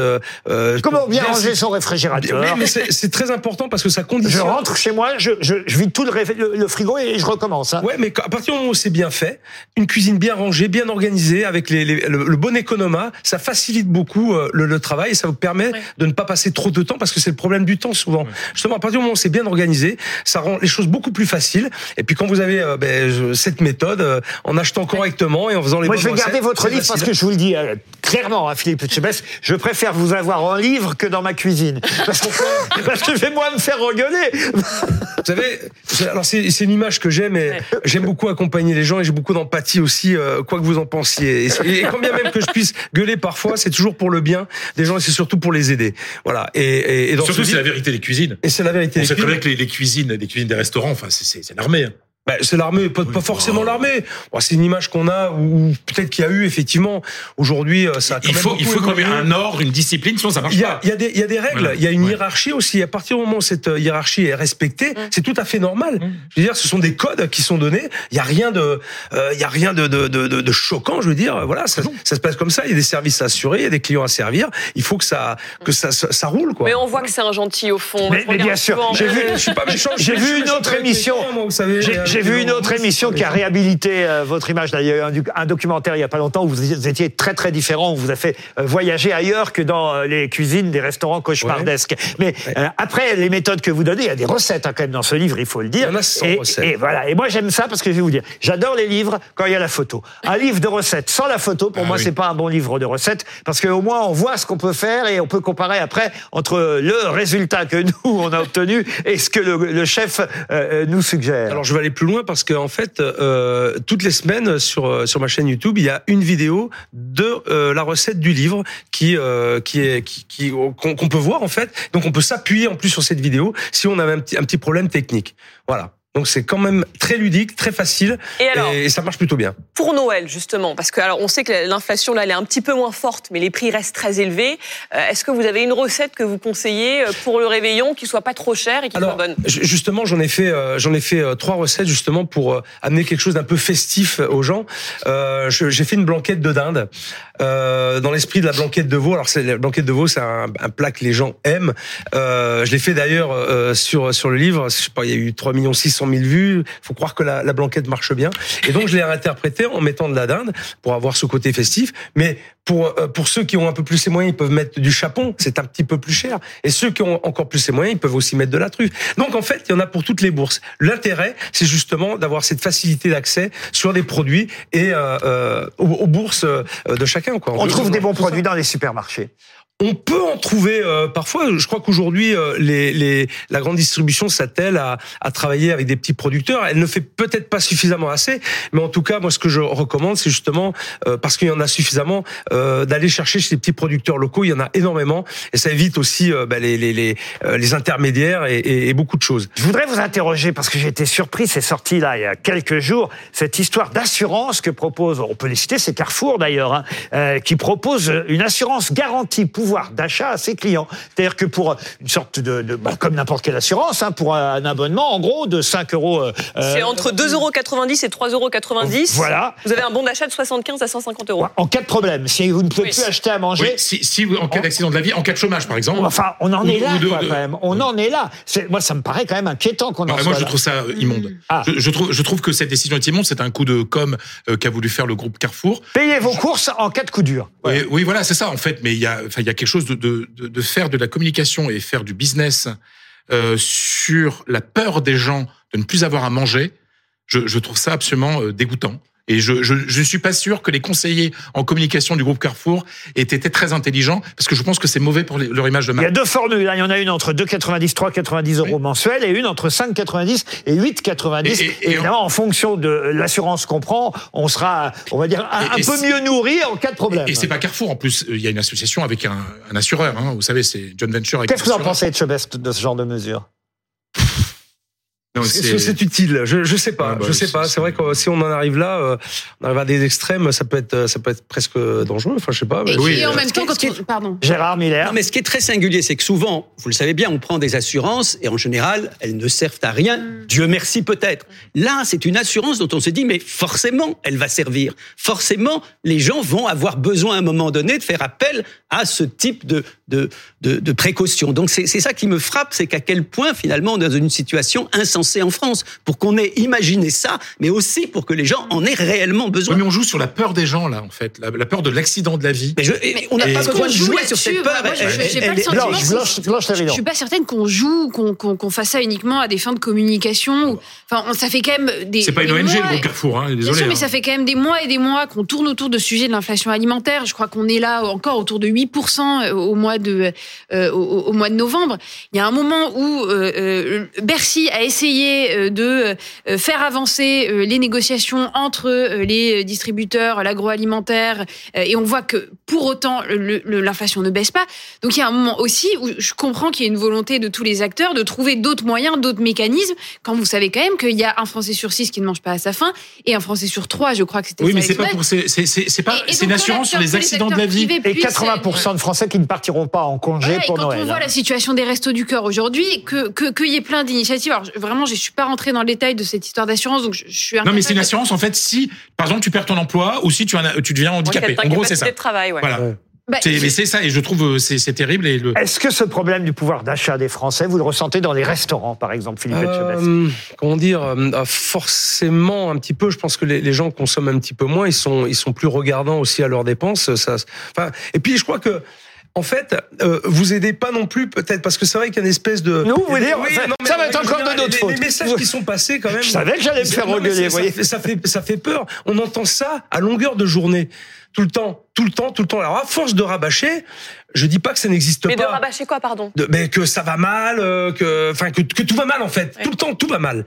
Comment bien ranger son réfrigérateur Oui, mais c'est c'est très important parce que ça Je conditionne. rentre chez moi, je, je, je vide tout le, le- le frigo et je recommence. hein. Ouais, mais à partir du moment où c'est bien fait, une cuisine bien rangée, bien organisée, avec les, les- le, le bon économat, ça facilite beaucoup euh, le, le travail et ça vous permet Ouais. de ne pas passer trop de temps parce que c'est le problème du temps souvent. Justement, à partir du moment où c'est bien organisé, ça rend les choses beaucoup plus faciles. Et puis quand vous avez euh, ben, je- cette méthode, euh, en achetant correctement et en faisant les Moi, bonnes je vais recettes, garder votre livre parce que je vous le dis euh, clairement, hein, Philippe Etchebest, je préfère vous avoir en livre que dans ma cuisine. Parce que, parce que je vais moi me faire engueuler. Vous savez, c'est- alors c'est c'est une image que j'aime et j'aime beaucoup accompagner les gens et j'ai beaucoup d'empathie aussi, euh, quoi que vous en pensiez. Et, et quand bien même que je puisse gueuler parfois, c'est toujours pour le bien des gens et c'est surtout pour les aider. Voilà. Et, et, et dans Surtout, ce c'est la vérité des cuisines. et c'est la vérité. On des sait très bien que les, les cuisines, les cuisines des restaurants, enfin, c'est- c'est c'est l'armée. hein. Bah, c'est l'armée, pas, pas forcément l'armée. Bon, c'est une image qu'on a ou peut-être qu'il y a eu effectivement. Aujourd'hui, euh, ça a quand Il même faut, il faut quand même un ordre, une discipline, sinon ça marche Il y, pas. a, il, y a des, il y a des règles, Voilà. il y a une Ouais. hiérarchie aussi. À partir du moment où cette euh, hiérarchie est respectée, Mm. c'est tout à fait normal. Mm. Je veux dire, ce sont des codes qui sont donnés. Il y a rien de, euh, il y a rien de, de, de, de, de choquant. Je veux dire, voilà, ça, ça se passe comme ça. Il y a des services à assurer, il y a des clients à servir. Il faut que ça, que ça, ça, ça roule, quoi. Mais on voit que c'est un gentil au fond. Mais- bien sûr, j'ai vu- je suis pas méchant. J'ai vu une autre émission. clients, moi, vous savez, J'ai vu une autre émission qui a réhabilité euh, votre image. Il y a eu un, doc- un documentaire il y a pas longtemps où vous étiez très très différent. On vous a fait euh, voyager ailleurs que dans euh, les cuisines des restaurants cauchemardesques. Mais euh, après les méthodes que vous donnez, il y a des recettes hein, quand même dans ce livre, il faut le dire. Il y en a 100 et, recettes. et voilà. Et moi j'aime ça parce que je vais vous dire, j'adore les livres quand il y a la photo. Un livre de recettes sans la photo, pour Ah moi oui. c'est pas un bon livre de recettes parce qu'au moins on voit ce qu'on peut faire et on peut comparer après entre le résultat que nous on a obtenu et ce que le, le chef euh, nous suggère. Alors je vais aller plus loin parce que en fait, euh, toutes les semaines sur euh, sur ma chaîne YouTube, il y a une vidéo de euh, la recette du livre qui euh, qui est qui qu'on peut voir en fait. Donc on peut s'appuyer en plus sur cette vidéo si on avait un petit un petit problème technique. Voilà. Donc c'est quand même très ludique, très facile Et alors, et ça marche plutôt bien. pour Noël, justement, parce que alors on sait que l'inflation là, elle est un petit peu moins forte, mais les prix restent très élevés. Euh, Est-ce que vous avez une recette que vous conseillez euh, pour le réveillon qui soit pas trop chère et qui Alors soit bonne ju- justement, j'en ai fait euh, j'en ai fait euh, trois recettes justement pour amener quelque chose d'un peu festif aux gens. J'ai fait une blanquette de dinde dans l'esprit de la blanquette de veau. Alors c'est la blanquette de veau, c'est un, un plat que les gens aiment. Je l'ai fait d'ailleurs sur sur le livre. Je sais pas, il y a eu 3 600 000 vues. Faut croire que la, la blanquette marche bien. Et donc je l'ai réinterprété en mettant de la dinde pour avoir ce côté festif. Mais pour euh, pour ceux qui ont un peu plus les moyens, ils peuvent mettre du chapon. C'est un petit peu plus cher. Et ceux qui ont encore plus les moyens, ils peuvent aussi mettre de la truffe. Donc en fait, il y en a pour toutes les bourses. L'intérêt, c'est justement d'avoir cette facilité d'accès sur des produits et euh, euh, aux, aux bourses de chacun. Quoi. On trouve des bons ça. produits dans les supermarchés. On peut en trouver euh, parfois. Je crois qu'aujourd'hui, euh, la grande distribution s'attelle à, travailler avec des petits producteurs. Elle ne fait peut-être pas suffisamment assez, mais en tout cas, moi, ce que je recommande, c'est justement euh, parce qu'il y en a suffisamment d'aller chercher chez les petits producteurs locaux. Il y en a énormément, et ça évite aussi bah, les, intermédiaires et, beaucoup de choses. Je voudrais vous interroger parce que j'ai été surpris, c'est sorti là il y a quelques jours, cette histoire d'assurance que propose, on peut les citer, c'est Carrefour d'ailleurs, hein, qui propose une assurance garantie pouvoir d'achat à ses clients. C'est-à-dire que pour une sorte de, de bah, comme n'importe quelle assurance, hein, pour un abonnement en gros de 5 euros. euh, C'est entre 2,90 euros et 3,90 euros. Voilà. Vous avez un bon d'achat de 75 à 150 euros. En cas de problème, si vous ne pouvez Oui. plus acheter à manger, Oui, si, en cas d'accident de la vie, en cas de chômage par exemple. Enfin, on en Ou- est là, de- quoi, de- quand même. On en est là. Moi, ça me paraît quand même inquiétant qu'on en soit moi, je là. trouve ça euh, immonde. Ah. Je, je trouve, je trouve que cette décision est immonde. C'est un coup de com euh, qu'a voulu faire le groupe Carrefour. Payez vos courses en cas de coup dur. Et oui, voilà, c'est ça en fait. Mais il y a, enfin, il y a quelque chose de, faire de la communication et faire du business euh, sur la peur des gens de ne plus avoir à manger. Je, je trouve ça absolument euh, dégoûtant. Et je, je, je ne suis pas sûr que les conseillers en communication du groupe Carrefour aient été très intelligents, parce que je pense que c'est mauvais pour leur image de Il y a marque. deux formules. hein. Il y en a une entre 2,90, 3,90 euros Oui. mensuels et une entre 5,90 et 8,90. Et- Et, et- et évidemment, en fonction de l'assurance qu'on prend, on sera, on va dire, un, Et- un et peu mieux nourri en cas de problème. Et c'est pas Carrefour en plus. Il y a une association avec un, un assureur. Hein, vous savez, c'est John Venture. Qu'est-ce que vous en pensez, Chebest, de ce genre de mesure? Non, Est-ce c'est- que c'est utile? Je je sais pas. Ah bah, je sais c'est- pas. C'est vrai que si on en arrive là, euh, on arrive à des extrêmes, ça peut être ça peut être presque dangereux. Enfin, je sais pas. mais- Et, Oui, et en même temps, quand on... Pardon. Gérard Miller Non, mais ce qui est très singulier, c'est que souvent, vous le savez bien, on prend des assurances et en général, elles ne servent à rien. Dieu merci peut-être. Là, c'est une assurance dont on se dit, mais forcément, elle va servir. Forcément, les gens vont avoir besoin à un moment donné de faire appel à ce type de, de, de, de précaution. Donc c'est ça qui me frappe, c'est qu'à quel point finalement on est dans une situation insensée en France pour qu'on ait imaginé ça, mais aussi pour que les gens en aient réellement Oui, besoin. mais on joue sur la peur des gens là, en fait, la, la peur de l'accident de la vie. Mais je- et on n'a pas besoin de joue jouer sur cette peur. Moi, je- pas le Blanche, Blanche, Blanche Je Lévrinon. suis pas certaine qu'on joue, qu'on qu'on qu'on fasse ça uniquement à des fins de communication. Enfin, on- ça fait quand même des. C'est pas une ONG, mois le groupe et- Carrefour. Hein, Bien désolé. sûr, mais hein. ça fait quand même des mois et des mois qu'on tourne autour de sujet de l'inflation alimentaire. Je crois qu'on est là encore autour de 8% au mois de euh, au, au mois de novembre. Il y a un moment où euh, euh, Bercy a essayé euh, de euh, faire avancer euh, les négociations entre euh, les distributeurs, l'agroalimentaire, euh, et on voit que pour autant l'inflation ne baisse pas. Donc il y a un moment aussi où je comprends qu'il y a une volonté de tous les acteurs de trouver d'autres moyens, d'autres mécanismes, quand vous savez quand même qu'il y a un Français sur six qui ne mange pas à sa faim et un Français sur trois, je crois que c'était Oui, ça mais c'est pas pour. C'est pas. C'est une assurance sur les accidents de la vie. Et puissent- 80% de Français qui ne partiront pas en congé Voilà, et pour quand Noël. on voit hein. la situation des restos du cœur aujourd'hui, que que- qu'il y ait plein d'initiatives. Alors vraiment, je suis pas rentrée dans le détail de cette histoire d'assurance, donc je, je suis. Non, mais c'est une assurance en fait si, par exemple, tu perds ton emploi ou si tu, en as- tu deviens handicapé. En gros, c'est ça. de travail, ouais. Voilà. Ouais. Bah, C'est- Mais c'est ça, et je trouve euh, c'est c'est terrible. Et le... Est-ce que ce problème du pouvoir d'achat des Français, vous le ressentez dans les restaurants, par exemple, Philippe Euh, comment dire euh, euh, Forcément un petit peu. Je pense que les, les gens consomment un petit peu moins. Ils sont ils sont plus regardants aussi à leurs dépenses. Ça, enfin, et puis je crois que. En fait, euh, vous aidez pas non plus peut-être parce que c'est vrai qu'il y a une espèce de. Nous, vous voulez dire, Oui, ça- non, mais ça va être encore de notre les- faute. Les messages qui sont passés quand même. Je savais que j'allais me faire engueuler, c'est- vous voyez. Ça fait, ça fait ça fait peur. On entend ça à longueur de journée, tout le temps, tout le temps, tout le temps. Alors à force de rabâcher, je dis pas que ça n'existe Mais de pas. rabâcher quoi, pardon? De- mais que ça va mal, euh, que, enfin que, que tout va mal en fait, Ouais. tout le temps tout va mal.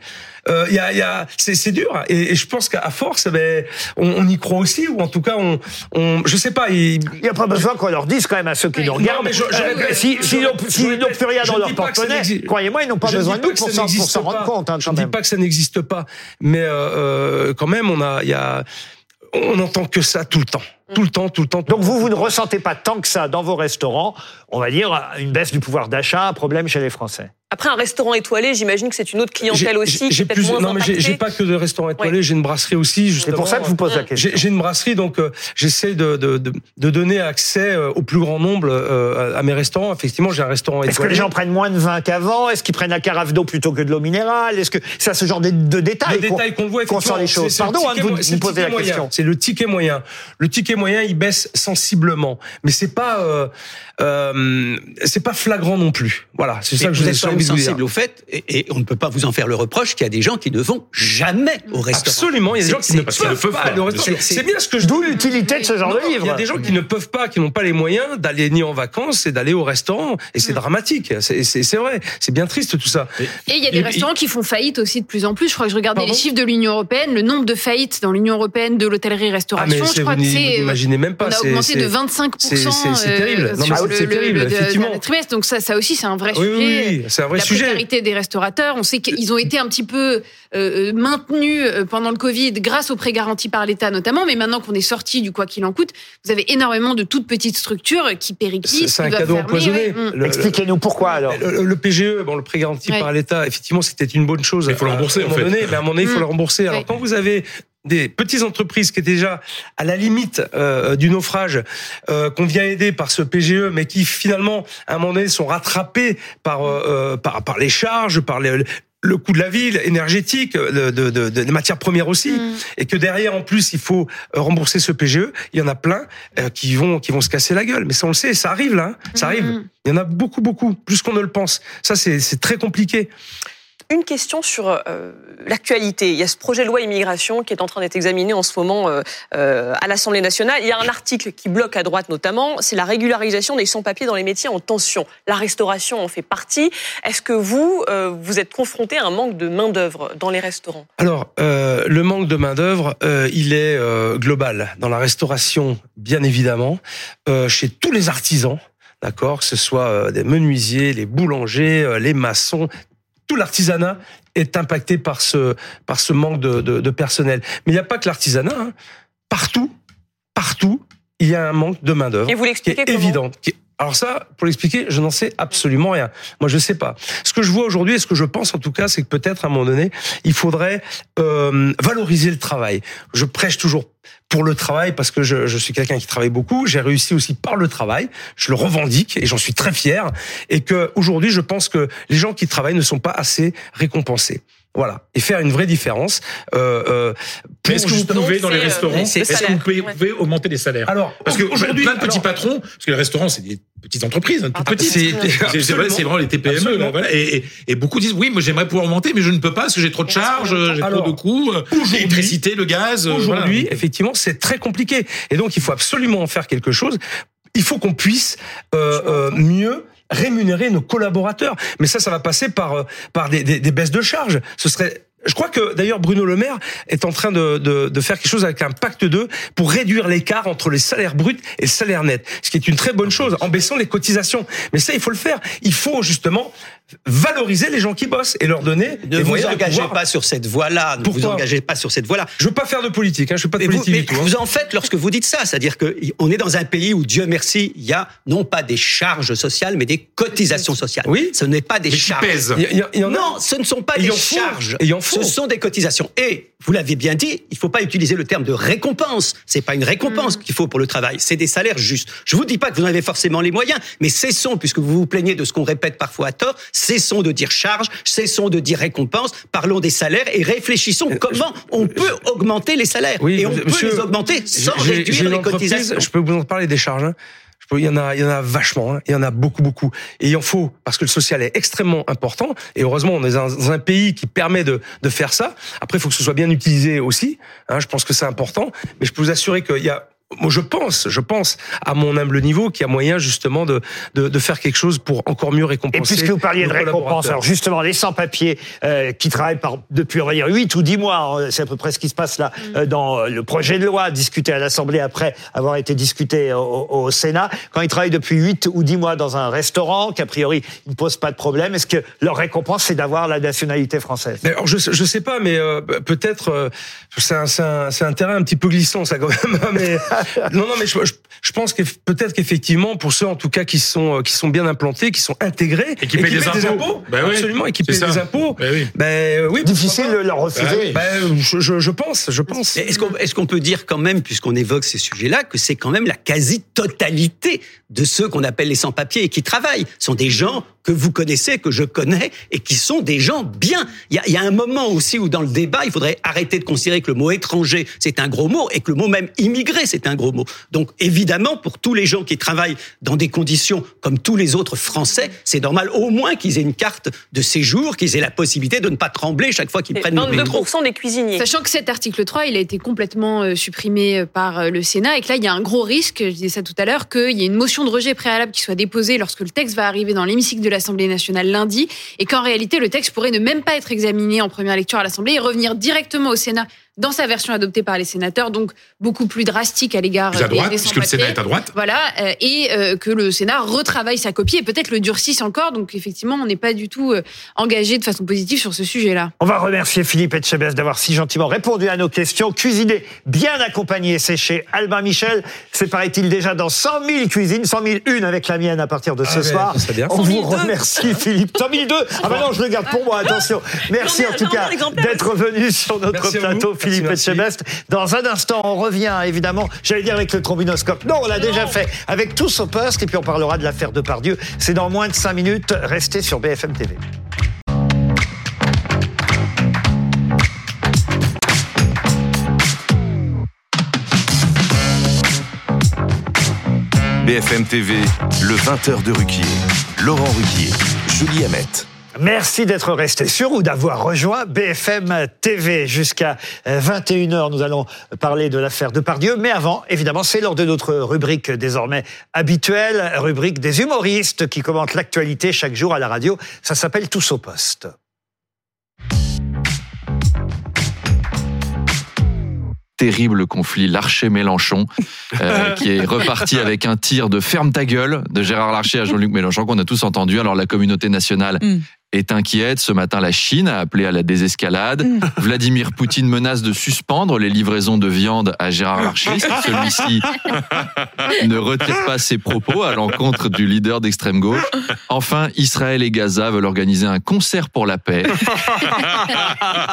Euh, Il y a, y a, c'est, c'est dur et, et je pense qu'à force, ben, on, on y croit aussi ou en tout cas on, on je sais pas. il- n'y a pas besoin qu'on leur dise quand même à ceux qui nous Non, regardent. mais je- je euh, répète, si- je S'ils n'ont je plus rien je dans ne leur pas porte-monnaie, croyez-moi, ils n'ont pas je besoin de pas nous pour s'en rendre pas. compte, hein, Je ne dis pas que ça n'existe pas, mais euh, euh, quand même on a, il y a, on n'entend que ça tout le temps, tout le temps, tout le temps. tout Donc le vous, temps, vous ne ressentez pas tant que ça dans vos restaurants, on va dire, une baisse du pouvoir d'achat, un problème chez les Français. Après, un restaurant étoilé, j'imagine que c'est une autre clientèle aussi, qui J'ai plus, moins non mais j'ai pas que de restaurants étoilés, j'ai une brasserie aussi. C'est pour ça que je vous pose la question. J'ai une brasserie, donc euh, j'essaie de, de, de, de donner accès euh, au plus grand nombre euh, à mes restaurants. Effectivement, j'ai un restaurant Est-ce que étoilé. les gens prennent moins de vin qu'avant? Est-ce qu'ils prennent la carafe d'eau plutôt que de l'eau minérale? Est-ce que c'est à ce genre de, de détails le qu'on- qu'on voit qu'on sent les effectivement, choses Pardon hein, vous, vous le poser la question. C'est le ticket moyen. Le ticket les moyens ils baissent sensiblement, mais c'est pas euh, euh, c'est pas flagrant non plus. Voilà, c'est ça que je vous êtes quand même sensible au fait, et, et on ne peut pas vous en faire le reproche qu'il y a des gens qui ne vont jamais au restaurant. Absolument, il y a des gens qui ne peuvent pas pas, aller au restaurant. C'est bien ce que je D'où l'utilité de ce genre Non, de livre. Il y a des gens qui ne peuvent pas, qui n'ont pas les moyens d'aller ni en vacances et d'aller au restaurant. Et Mm. c'est dramatique. C'est- vrai. C'est bien triste tout ça. Et il y a des Et- restaurants qui font faillite aussi de plus en plus. Je crois que je regardais Pardon? les chiffres de l'Union européenne, le nombre de faillites dans l'Union européenne de Ah, l'hôtellerie-restauration. mais je crois que c'est n'imaginez même pas. on a c'est- augmenté de 25% c'est- euh, terrible. Non, sur le- terrible, le- effectivement. trimestre. Donc ça, ça aussi, c'est un vrai Oui, sujet. oui, oui, c'est un vrai la sujet. précarité des restaurateurs. On sait qu'ils ont été un petit peu euh, maintenus euh, pendant le Covid grâce aux prêts garantis par l'État notamment. Mais maintenant qu'on est sorti du quoi qu'il en coûte, vous avez énormément de toutes petites structures qui périclitent. c'est un cadeau empoisonné. ouais. Le- Expliquez-nous pourquoi alors. Le, le PGE, bon, le prêt garanti Ouais. par l'État, effectivement, c'était une bonne chose. Il faut le rembourser, à un en moment fait. donné, mais à un moment donné, il faut le rembourser. Alors, quand vous avez des petites entreprises qui étaient déjà à la limite euh, du naufrage, euh, qu'on vient aider par ce PGE, mais qui finalement, à un moment donné, sont rattrapés par euh, euh, par, par les charges, par les, le coût de la ville, énergétique, de, de, de, matières premières aussi, Mm. et que derrière, en plus, il faut euh, rembourser ce PGE. Il y en a plein euh, qui vont qui vont se casser la gueule. Mais ça, on le sait, ça arrive là, hein. ça arrive. Mm. Il y en a beaucoup, beaucoup, plus qu'on ne le pense. Ça, c'est c'est très compliqué. Une question sur euh, l'actualité. Il y a ce projet de loi immigration qui est en train d'être examiné en ce moment euh, euh, à l'Assemblée nationale. Il y a un article qui bloque à droite notamment, c'est la régularisation des sans-papiers dans les métiers en tension. La restauration en fait partie. Est-ce que vous, euh, vous êtes confronté à un manque de main-d'œuvre dans les restaurants? Alors, euh, le manque de main-d'œuvre, euh, il est euh, global. Dans la restauration, bien évidemment, euh, chez tous les artisans, d'accord, que ce soit euh, des menuisiers, les boulangers, euh, les maçons, tout l'artisanat est impacté par ce, par ce manque de, de, de personnel. Mais il n'y a pas que l'artisanat. hein. Partout, partout, il y a un manque de main-d'œuvre Et vous qui l'expliquez est évident. qui est- Alors ça, pour l'expliquer, je n'en sais absolument rien. Moi, je sais pas. Ce que je vois aujourd'hui, et ce que je pense en tout cas, c'est que peut-être à un moment donné, il faudrait euh, valoriser le travail. Je prêche toujours pour le travail parce que je, je suis quelqu'un qui travaille beaucoup. J'ai réussi aussi par le travail. Je le revendique et j'en suis très fier. Et que aujourd'hui, je pense que les gens qui travaillent ne sont pas assez récompensés. Voilà, et faire une vraie différence. Euh, euh, Mais est-ce que vous pouvez dans les euh, restaurants, est-ce que vous pouvez, ouais. pouvez augmenter les salaires Alors, Parce que aujourd'hui, plein de petits alors- patrons, parce que les restaurants c'est des petites entreprises, hein, tout Ah, petites. c'est- vrai, c'est vraiment les TPME. Là, voilà. et, et, et beaucoup disent oui, moi j'aimerais pouvoir augmenter, mais je ne peux pas parce que j'ai trop de charges, j'ai trop de coûts, euh, l'électricité, le gaz. euh, Aujourd'hui, voilà. effectivement, c'est très compliqué. Et donc, il faut absolument en faire quelque chose. Il faut qu'on puisse euh, euh, mieux rémunérer nos collaborateurs. Mais ça, ça va passer par euh, par des, des, des baisses de charges. Ce serait je crois que d'ailleurs Bruno Le Maire est en train de, de, de faire quelque chose avec un pacte 2 pour réduire l'écart entre les salaires bruts et le salaire net, ce qui est une très bonne chose en baissant les cotisations. Mais ça, il faut le faire. Il faut justement valoriser les gens qui bossent et leur donner Ne vous de engagez pas sur cette voie-là. Ne vous engagez pas sur cette voie-là. Je veux pas faire de politique. Hein, je fais pas de Mais vous, politique mais du tout. hein. vous en faites lorsque vous dites ça, c'est-à-dire que on est dans un pays où Dieu merci, il y a non pas des charges sociales, mais des cotisations sociales. Oui. ce n'est pas des Mais charges. pèsent. Il y a- il y en a- Non, ce ne sont pas Et des charges. Et. Ce sont des cotisations. Et vous l'avez bien dit, il faut pas utiliser le terme de récompense. C'est pas une récompense qu'il faut pour le travail, c'est des salaires justes. Je vous dis pas que vous en avez forcément les moyens, mais cessons, puisque vous vous plaignez de ce qu'on répète parfois à tort, cessons de dire charge, cessons de dire récompense, parlons des salaires et réfléchissons comment on peut augmenter les salaires. Oui, et on monsieur, peut les augmenter sans réduire les cotisations. Je peux vous en parler des charges. hein. Il y en a, il y en a vachement. hein. Il y en a beaucoup, beaucoup. Et il en faut parce que le social est extrêmement important. Et heureusement, on est dans un pays qui permet de, de faire ça. Après, il faut que ce soit bien utilisé aussi. hein. Je pense que c'est important. Mais je peux vous assurer qu'il y a moi, je pense, je pense, à mon humble niveau, qu'il y a moyen justement de, de, de faire quelque chose pour encore mieux Et récompenser. puisque vous parliez de récompense, alors justement, les sans-papiers euh, qui travaillent par, depuis, on va dire, 8 ou 10 mois, hein, c'est à peu près ce qui se passe là, euh, dans euh, le projet de loi discuté à l'Assemblée après avoir été discuté au, au Sénat. Quand ils travaillent depuis 8 ou 10 mois dans un restaurant, qu'a priori, ils ne posent pas de problème, est-ce que leur récompense, c'est d'avoir la nationalité française? Mais alors, je je sais pas, mais euh, peut-être euh, c'est un, c'est un, c'est un terrain un petit peu glissant ça quand même. mais non non mais je, Je pense que peut-être qu'effectivement, pour ceux en tout cas qui sont euh, qui sont bien implantés, qui sont intégrés Et qui payent des impôts. Ben oui, absolument, et qui c'est payent ça. des impôts. Ben oui. Ben oui, pourquoi Difficile de leur refuser. oui. Ben, je, je, je pense, je pense. Est-ce qu'on est-ce qu'on peut dire quand même, puisqu'on évoque ces sujets-là, que c'est quand même la quasi-totalité de ceux qu'on appelle les sans-papiers et qui travaillent? Sont des gens que vous connaissez, que je connais, et qui sont des gens bien. Il y a, il y a un moment aussi où dans le débat, il faudrait arrêter de considérer que le mot étranger, c'est un gros mot, et que le mot même immigré, c'est un gros mot. Donc évidemment, pour tous les gens qui travaillent dans des conditions comme tous les autres Français, c'est normal au moins qu'ils aient une carte de séjour, qu'ils aient la possibilité de ne pas trembler chaque fois qu'ils prennent le métro. 22% des cuisiniers. Sachant que cet article 3, il a été complètement euh, supprimé euh, par euh, le Sénat et que là, il y a un gros risque, je disais ça tout à l'heure, qu'il y ait une motion de rejet préalable qui soit déposée lorsque le texte va arriver dans l'hémicycle de l'Assemblée nationale lundi et qu'en réalité, le texte pourrait ne même pas être examiné en première lecture à l'Assemblée et revenir directement au Sénat dans sa version adoptée par les sénateurs, donc beaucoup plus drastique à l'égard Plus à des- droite, des puisque le Sénat est à droite. Voilà, euh, et euh, que le Sénat retravaille sa copie et peut-être le durcisse encore. Donc effectivement, on n'est pas du tout euh, engagé de façon positive sur ce sujet-là. On va remercier Philippe Etchebest d'avoir si gentiment répondu à nos questions. Cuisiner bien accompagné, c'est chez Albin Michel. C'est paraît-il déjà dans 100 000 cuisines, 100 000 une avec la mienne à partir de ce Ah ouais, soir. ça bien. On 100 vous 002. remercie Philippe. 100 002 Ah ben non, je le garde pour moi, attention. Merci en tout cas d'être venu sur notre Merci plateau, Philippe. Etchebest. Dans un instant, on revient évidemment, j'allais dire avec le trombinoscope. Non, on l'a déjà fait avec tous au poste et puis on parlera de l'affaire de Pardieu. C'est dans moins de 5 minutes. Restez sur BFM TV. BFM TV, le 20h de Ruquier. Laurent Ruquier, Julie Hamet. Merci d'être resté sur ou d'avoir rejoint BFM TV jusqu'à euh, 21h. Nous allons parler de l'affaire de Pardieu. Mais avant, évidemment, c'est lors de notre rubrique désormais habituelle, rubrique des humoristes qui commentent l'actualité chaque jour à la radio. Ça s'appelle Tous au poste. Terrible conflit Larcher-Mélenchon, euh, qui est reparti avec un tir de ferme ta gueule de Gérard Larcher à Jean-Luc Mélenchon qu'on a tous entendu. Alors la communauté nationale Mm. est inquiète. Ce matin, la Chine a appelé à la désescalade. Vladimir Poutine menace de suspendre les livraisons de viande à Gérard Larcher si celui-ci ne retire pas ses propos à l'encontre du leader d'extrême gauche. Enfin, Israël et Gaza veulent organiser un concert pour la paix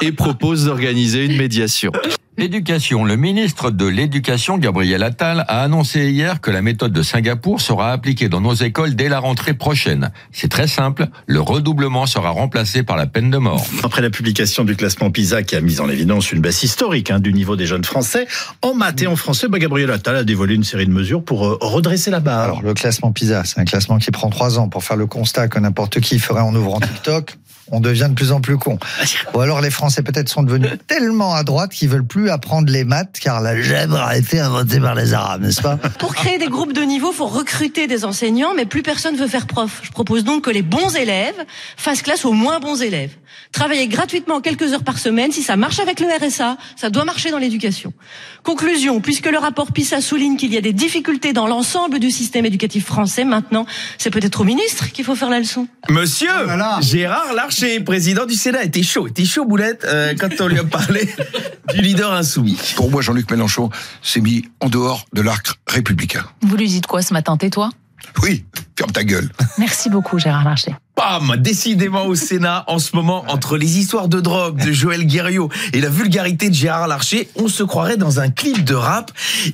et proposent d'organiser une médiation. Éducation. Le ministre de l'Éducation, Gabriel Attal, a annoncé hier que la méthode de Singapour sera appliquée dans nos écoles dès la rentrée prochaine. C'est très simple, le redoublement sera remplacé par la peine de mort. Après la publication du classement PISA qui a mis en évidence une baisse historique hein, du niveau des jeunes Français, en maths et en français, bah, Gabriel Attal a dévoilé une série de mesures pour euh, redresser la barre. Alors, le classement PISA, c'est un classement qui prend trois ans pour faire le constat que n'importe qui ferait en ouvrant TikTok. On devient de plus en plus con. Ou alors les Français peut-être sont devenus tellement à droite qu'ils veulent plus apprendre les maths car la gemme a été inventée par les Arabes, n'est-ce pas? Pour créer des groupes de niveau, faut recruter des enseignants, mais plus personne veut faire prof. Je propose donc que les bons élèves fassent classe aux moins bons élèves. Travailler gratuitement quelques heures par semaine, si ça marche avec le RSA, ça doit marcher dans l'éducation. Conclusion, puisque le rapport PISA souligne qu'il y a des difficultés dans l'ensemble du système éducatif français, maintenant, c'est peut-être au ministre qu'il faut faire la leçon. Monsieur Gérard Larcher, président du Sénat, était chaud, était chaud boulette euh, quand on lui a parlé du leader insoumis. Pour moi, Jean-Luc Mélenchon s'est mis en dehors de l'arc républicain. Vous lui dites quoi ce matin? Tais-toi Oui, ferme ta gueule. Merci beaucoup, Gérard Larcher. Pam Décidément au Sénat, en ce moment, entre les histoires de drogue de Joël Guerriot et la vulgarité de Gérard Larcher, on se croirait dans un clip de rap.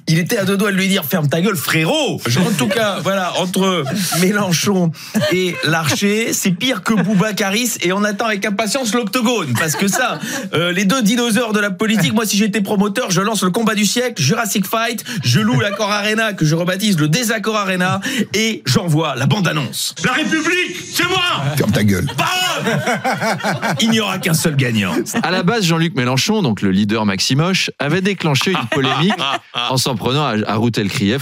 Il était à deux doigts de lui dire ferme ta gueule, frérot. En tout cas, voilà, entre Mélenchon et Larcher, c'est pire que Bouba Caris et on attend avec impatience l'octogone parce que ça, euh, les deux dinosaures de la politique. Moi, si j'étais promoteur, je lance le combat du siècle, Jurassic Fight, je loue l'accord Arena que je rebaptise le désaccord Arena et j'envoie la bande annonce. La République, c'est moi. Ferme ta gueule. Il n'y aura qu'un seul gagnant. À la base, Jean-Luc Mélenchon, donc le leader Maximoche, avait déclenché une polémique en s'en prenant à, à Ruth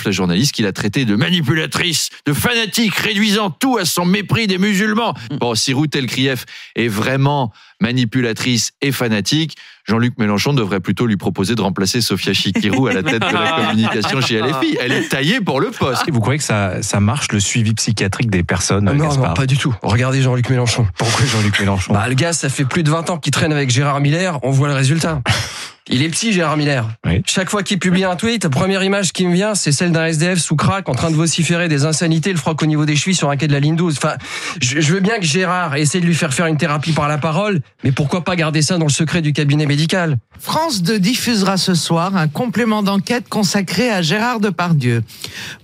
la journaliste qu'il a traité de manipulatrice, de fanatique, réduisant tout à son mépris des musulmans. Bon, si Ruth Elkrief est vraiment manipulatrice et fanatique, Jean-Luc Mélenchon devrait plutôt lui proposer de remplacer Sophia Chikirou à la tête de la communication chez LFI. Elle est taillée pour le poste. Vous croyez que ça, ça marche le suivi psychiatrique des personnes Non, Gaspard non, pas du tout. Regardez Jean-Luc Mélenchon. Pourquoi Jean-Luc Mélenchon? Bah, le gars, ça fait plus de 20 ans qu'il traîne avec Gérard Miller. On voit le résultat. Il est petit, Gérard Miller. Chaque fois qu'il publie un tweet, la première image qui me vient, c'est celle d'un SDF sous crack en train de vociférer des insanités, le froc au niveau des chevilles sur un quai de la ligne 12. Enfin, je, je veux bien que Gérard essaie de lui faire faire une thérapie par la parole, mais pourquoi pas garder ça dans le secret du cabinet médical? France 2 diffusera ce soir un complément d'enquête consacré à Gérard Depardieu.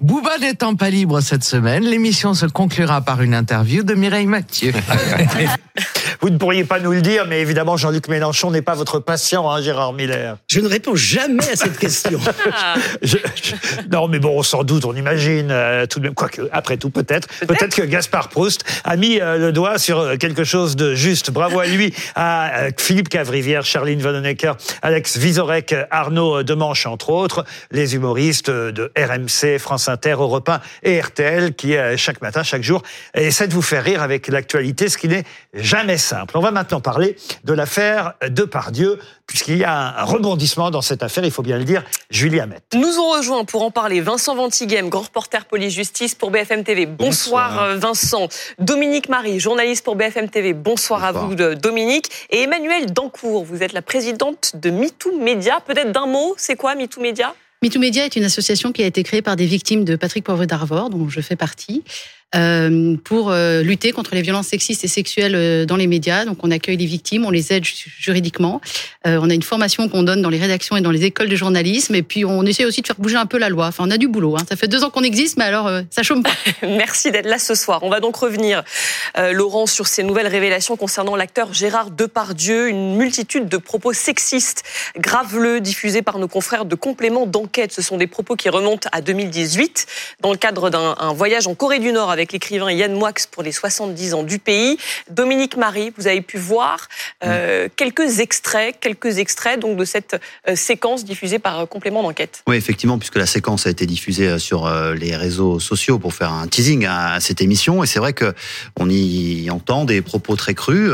Bouba n'étant pas libre cette semaine, l'émission se conclura par une interview de Mireille Mathieu. Vous ne pourriez pas nous le dire, mais évidemment, Jean-Luc Mélenchon n'est pas votre patient, hein, Gérard Miller. Je ne réponds jamais à cette question. Je- je- non, mais bon, sans doute, on imagine euh, tout de même. Quoique, après tout, peut-être. Peut-être que Gaspard Proust a mis euh, le doigt sur euh, quelque chose de juste. Bravo à lui, à euh, Philippe Cavrivière, Charline Vanhoenacker, Alex Vizorek, Arnaud Demanche, entre autres, les humoristes de RMC, France Inter, Europe 1 et RTL, qui euh, chaque matin, chaque jour, essaient de vous faire rire avec l'actualité, ce qui n'est jamais simple. On va maintenant parler de l'affaire Depardieu, puisqu'il y a un rebondissement dans cette affaire, il faut bien le dire, Julie Hamet. Nous ont rejoint pour en parler Vincent Ventighem, grand reporter police-justice pour BFM TV. Bonsoir, Bonsoir. Vincent. Dominique Marie, journaliste pour BFM TV. Bonsoir, à vous Dominique. Et Emmanuel Dancourt, vous êtes la présidente de MeToo Média. Peut-être d'un mot, c'est quoi MeToo Média MeToo Média est une association qui a été créée par des victimes de Patrick Poivre d'Arvor, dont je fais partie, pour euh, lutter contre les violences sexistes et sexuelles euh, dans les médias. Donc on accueille les victimes, on les aide ju- juridiquement. Euh, on a une formation qu'on donne dans les rédactions et dans les écoles de journalisme. Et puis on essaie aussi de faire bouger un peu la loi. Enfin, on a du boulot. Hein. Ça fait deux ans qu'on existe, mais alors euh, ça chôme pas. Merci d'être là ce soir. On va donc revenir, euh, Laurent, sur ces nouvelles révélations concernant l'acteur Gérard Depardieu. Une multitude de propos sexistes, graveleux, diffusés par nos confrères de compléments d'enquête. Ce sont des propos qui remontent à 2018, dans le cadre d'un un voyage en Corée du Nord avec l'écrivain Yann Moix pour les 70 ans du pays. Dominique Marie, vous avez pu voir euh, quelques extraits, quelques extraits donc de cette euh, séquence diffusée par euh, complément d'enquête. Oui, effectivement, puisque la séquence a été diffusée sur les réseaux sociaux pour faire un teasing à cette émission, et c'est vrai que on y entend des propos très crus.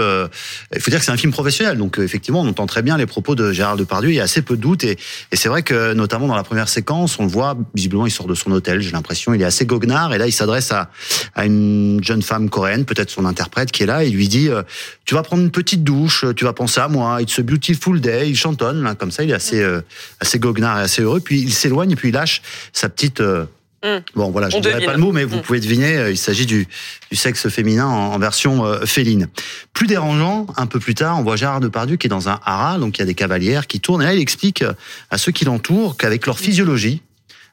Il faut dire que c'est un film professionnel, donc effectivement, on entend très bien les propos de Gérard Depardieu. Il y a assez peu de doutes, et, et c'est vrai que notamment dans la première séquence, on le voit visiblement, il sort de son hôtel. J'ai l'impression, il est assez goguenard, et là, il s'adresse à, à une jeune femme coréenne, peut-être son interprète, qui est là, et il lui dit euh, "Tu vas prendre une petite douche, tu vas penser à moi. It's a beautiful day." Il chantonne là, comme ça, il est assez euh, assez goguenard et assez heureux. Puis il s'éloigne et puis il lâche sa petite. euh, Hum. Bon, voilà, je ne dirai pas le mot, mais vous Hum. pouvez deviner, euh, il s'agit du, du sexe féminin en, en version euh, féline. Plus dérangeant, un peu plus tard, on voit Gérard Depardieu qui est dans un haras, donc il y a des cavalières qui tournent, et là il explique euh, à ceux qui l'entourent qu'avec leur physiologie,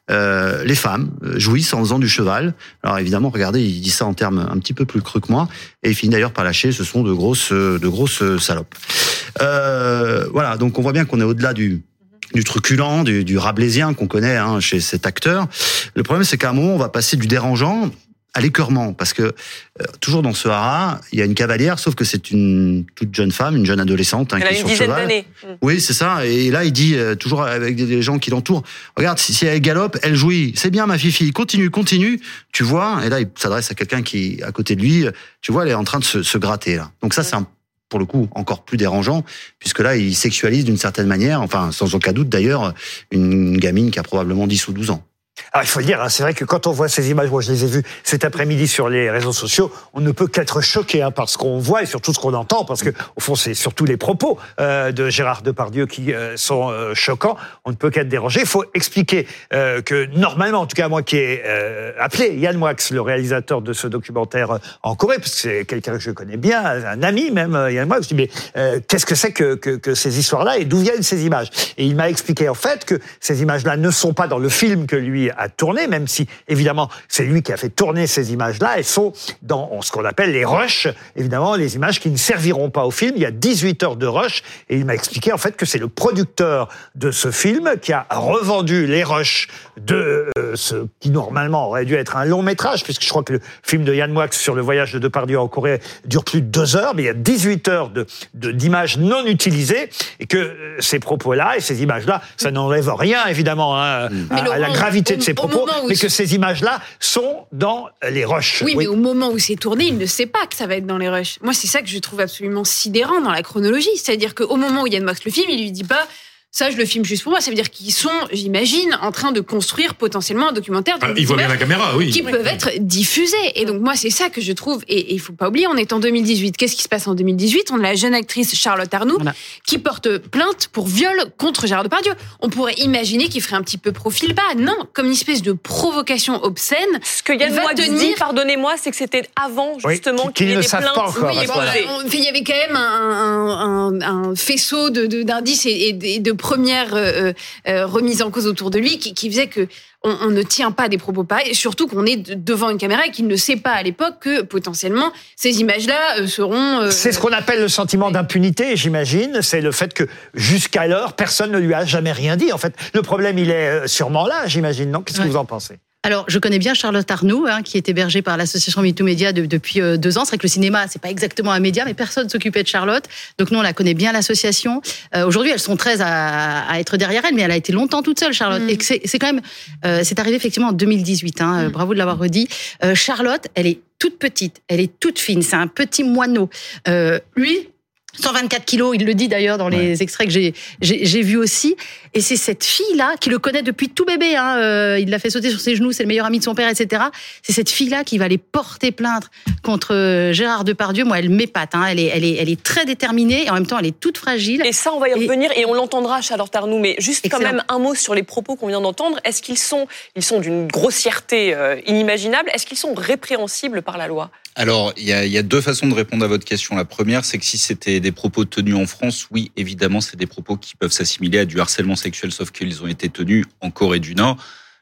euh, les femmes euh, jouissent en faisant du cheval. Alors évidemment, regardez, il dit ça en termes un petit peu plus crus que moi, et il finit d'ailleurs par lâcher, ce sont de grosses, euh, de grosses euh, salopes. Euh, voilà, donc on voit bien qu'on est au-delà du, du truculent, du, du rabelaisien qu'on connaît hein, chez cet acteur. Le problème, c'est qu'à un moment, on va passer du dérangeant à l'écœurement, parce que euh, toujours dans ce haras, il y a une cavalière, sauf que c'est une toute jeune femme, une jeune adolescente hein, Elle qui a est une sur dizaine cheval. d'années. Oui, c'est ça. Et là, il dit euh, toujours avec des, gens qui l'entourent. Regarde, si, si elle galope, elle jouit. C'est bien, ma fifi. Continue, continue. Tu vois. Et là, il s'adresse à quelqu'un qui à côté de lui. Tu vois, elle est en train de se, se gratter là. Donc ça, c'est un pour le coup encore plus dérangeant puisque là il sexualise d'une certaine manière enfin sans aucun doute d'ailleurs une gamine qui a probablement 10 ou 12 ans. Alors il faut le dire, hein, c'est vrai que quand on voit ces images, moi je les ai vues cet après-midi sur les réseaux sociaux, on ne peut qu'être choqué hein, par ce qu'on voit et surtout ce qu'on entend, parce que au fond c'est surtout les propos euh, de Gérard Depardieu qui euh, sont euh, choquants. On ne peut qu'être dérangé. Il faut expliquer euh, que normalement, en tout cas moi qui ai euh, appelé Yann Moix, le réalisateur de ce documentaire euh, en Corée, parce que c'est quelqu'un que je connais bien, un ami même, Yann Moix, je dis mais qu'est-ce que c'est que, que, que ces histoires-là et d'où viennent ces images? Et il m'a expliqué en fait que ces images-là ne sont pas dans le film que lui a tourné, même si évidemment c'est lui qui a fait tourner ces images-là. Elles sont dans ce qu'on appelle les rushs, évidemment les images qui ne serviront pas au film. Il y a 18 heures de rush et il m'a expliqué en fait que c'est le producteur de ce film qui a revendu les rushs de euh, ce qui normalement aurait dû être un long métrage, puisque je crois que le film de Yann Moix sur le voyage de Depardieu en Corée dure plus de deux heures, mais il y a 18 heures de de- d'images non utilisées et que euh, ces propos-là et ces images-là, ça n'enlève rien évidemment hein, à, à la gravité de au propos, moment où mais que ces images-là sont dans les rushs. Oui, mais au moment où c'est tourné, il ne sait pas que ça va être dans les rushs. Moi, c'est ça que je trouve absolument sidérant dans la chronologie. C'est-à-dire qu'au moment où Yann Moix le film, il lui dit pas Ça, je le filme juste pour moi. Ça veut dire qu'ils sont, j'imagine, en train de construire potentiellement un documentaire. Ah, dont il voit des bien la caméra, oui. Qui Oui. peuvent être diffusés. Et donc, moi, c'est ça que je trouve. Et il faut pas oublier, on est en 2018. Qu'est-ce qui se passe en 2018 On a la jeune actrice Charlotte Arnoux qui porte plainte pour viol contre Gérard Depardieu. On pourrait imaginer qu'il ferait un petit peu profil bas. Non, comme une espèce de provocation obscène. Ce que Yann va Moix dit, tenir pardonnez-moi, c'est que c'était avant justement qu'il y ait ne des plaintes. pas encore, Oui, il y avait quand même un, un- un- un faisceau de- de- d'indices et, et de- et de premières euh, euh, remises en cause autour de lui qui, qui faisait que on, on ne tient pas des propos pareils, et surtout qu'on est de- devant une caméra et qu'il ne sait pas à l'époque que potentiellement ces images-là euh, seront. euh, C'est ce qu'on appelle le sentiment d'impunité, j'imagine. C'est le fait que jusqu'alors, personne ne lui a jamais rien dit. En fait, le problème, il est euh, sûrement là, j'imagine. Non? Qu'est-ce que vous en pensez? Alors, je connais bien Charlotte Arnoux, hein, qui est hébergée par l'association MeToo Média de- depuis euh, deux ans. C'est vrai que le cinéma, c'est pas exactement un média, mais personne ne s'occupait de Charlotte. Donc, nous, on la connaît bien, l'association. Euh, Aujourd'hui, elles sont 13 à, à être derrière elle, mais elle a été longtemps toute seule, Charlotte. Et que c'est quand même, euh, c'est arrivé effectivement en 2018. Hein, euh, Bravo de l'avoir redit. Euh, Charlotte, elle est toute petite, elle est toute fine, c'est un petit moineau. Euh, lui, 124 kilos, il le dit d'ailleurs dans les extraits que j'ai vus aussi. Et c'est cette fille-là qui le connaît depuis tout bébé. Hein, euh, il l'a fait sauter sur ses genoux, c'est le meilleur ami de son père, etc. C'est cette fille-là qui va aller porter plainte contre euh, Gérard Depardieu. Moi, elle m'épate. Hein, elle, est, elle, est, elle est très déterminée et en même temps, elle est toute fragile. Et ça, on va y revenir et on l'entendra, Charlotte Arnoux. Mais juste quand même un mot sur les propos qu'on vient d'entendre. Est-ce qu'ils sont, ils sont d'une grossièreté euh, inimaginable? Est-ce qu'ils sont répréhensibles par la loi? Alors, il y, a, il y a deux façons de répondre à votre question. La première, c'est que si c'était des propos tenus en France, oui, évidemment, c'est des propos qui peuvent s'assimiler à du harcèlement sexuel, sauf qu'ils ont été tenus en Corée du Nord.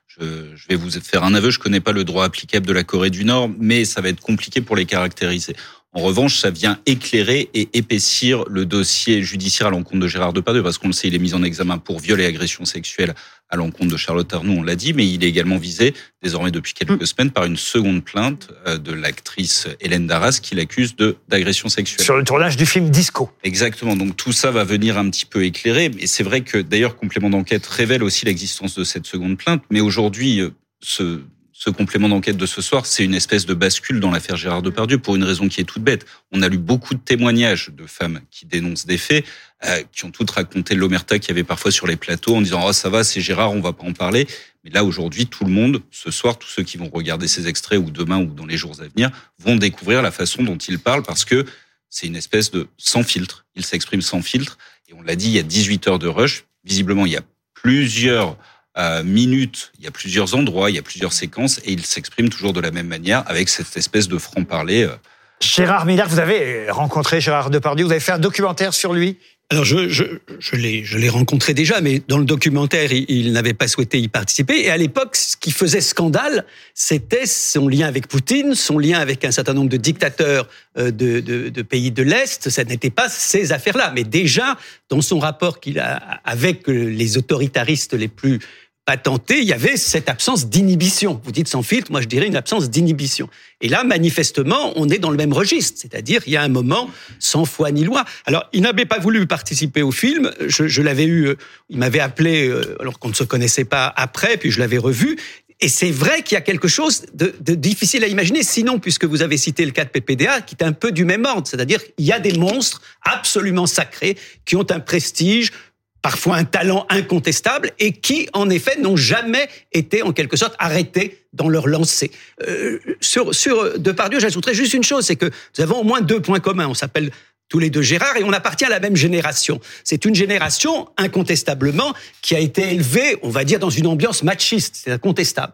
Je, vais vous faire un aveu, je connais pas le droit applicable de la Corée du Nord, mais ça va être compliqué pour les caractériser. En revanche, ça vient éclairer et épaissir le dossier judiciaire à l'encontre de Gérard Depardieu, parce qu'on le sait, il est mis en examen pour viol et agression sexuelle à l'encontre de Charlotte Arnoux, on l'a dit, mais il est également visé désormais depuis quelques semaines par une seconde plainte euh, de l'actrice Hélène Darras qui l'accuse d'agression sexuelle. Sur le tournage du film Disco. Exactement. Donc tout ça va venir un petit peu éclairer. Mais c'est vrai que d'ailleurs, complément d'enquête révèle aussi l'existence de cette seconde plainte. Mais aujourd'hui, euh, ce, ce complément d'enquête de ce soir, c'est une espèce de bascule dans l'affaire Gérard Depardieu pour une raison qui est toute bête. On a lu beaucoup de témoignages de femmes qui dénoncent des faits, euh, qui ont toutes raconté l'omerta qu'il y avait parfois sur les plateaux en disant oh ça va, c'est Gérard, on va pas en parler. Mais là aujourd'hui, tout le monde, ce soir, tous ceux qui vont regarder ces extraits ou demain ou dans les jours à venir, vont découvrir la façon dont il parle parce que c'est une espèce de sans filtre. Il s'exprime sans filtre. Et on l'a dit, il y a 18 heures de rush. Visiblement, il y a plusieurs minutes, il y a plusieurs endroits, il y a plusieurs séquences, et il s'exprime toujours de la même manière, avec cette espèce de franc-parler. euh. Gérard Miller, vous avez rencontré Gérard Depardieu, vous avez fait un documentaire sur lui? Alors je, je, je l'ai je l'ai rencontré déjà, mais dans le documentaire, il, il n'avait pas souhaité y participer. Et à l'époque, ce qui faisait scandale, c'était son lien avec Poutine, son lien avec un certain nombre de dictateurs euh, de, de, de pays de l'Est. Ça n'était pas ces affaires-là. Mais déjà, dans son rapport qu'il a avec les autoritaristes les plus patentés, il y avait cette absence d'inhibition. Vous dites sans filtre, moi je dirais une absence d'inhibition. Et là, manifestement, on est dans le même registre, c'est-à-dire il y a un moment sans foi ni loi. Alors, il n'avait pas voulu participer au film. Je, je l'avais eu, euh, il m'avait appelé euh, alors qu'on ne se connaissait pas après, puis je l'avais revu. Et c'est vrai qu'il y a quelque chose de, de difficile à imaginer, sinon, puisque vous avez cité le cas de PPDA, qui est un peu du même ordre, c'est-à-dire il y a des monstres absolument sacrés qui ont un prestige, parfois un talent incontestable et qui, en effet, n'ont jamais été, en quelque sorte, arrêtés dans leur lancée. Euh, sur, sur Depardieu, j'ajouterais juste une chose, c'est que nous avons au moins deux points communs. On s'appelle tous les deux Gérard et on appartient à la même génération. C'est une génération, incontestablement, qui a été élevée, on va dire, dans une ambiance machiste, c'est incontestable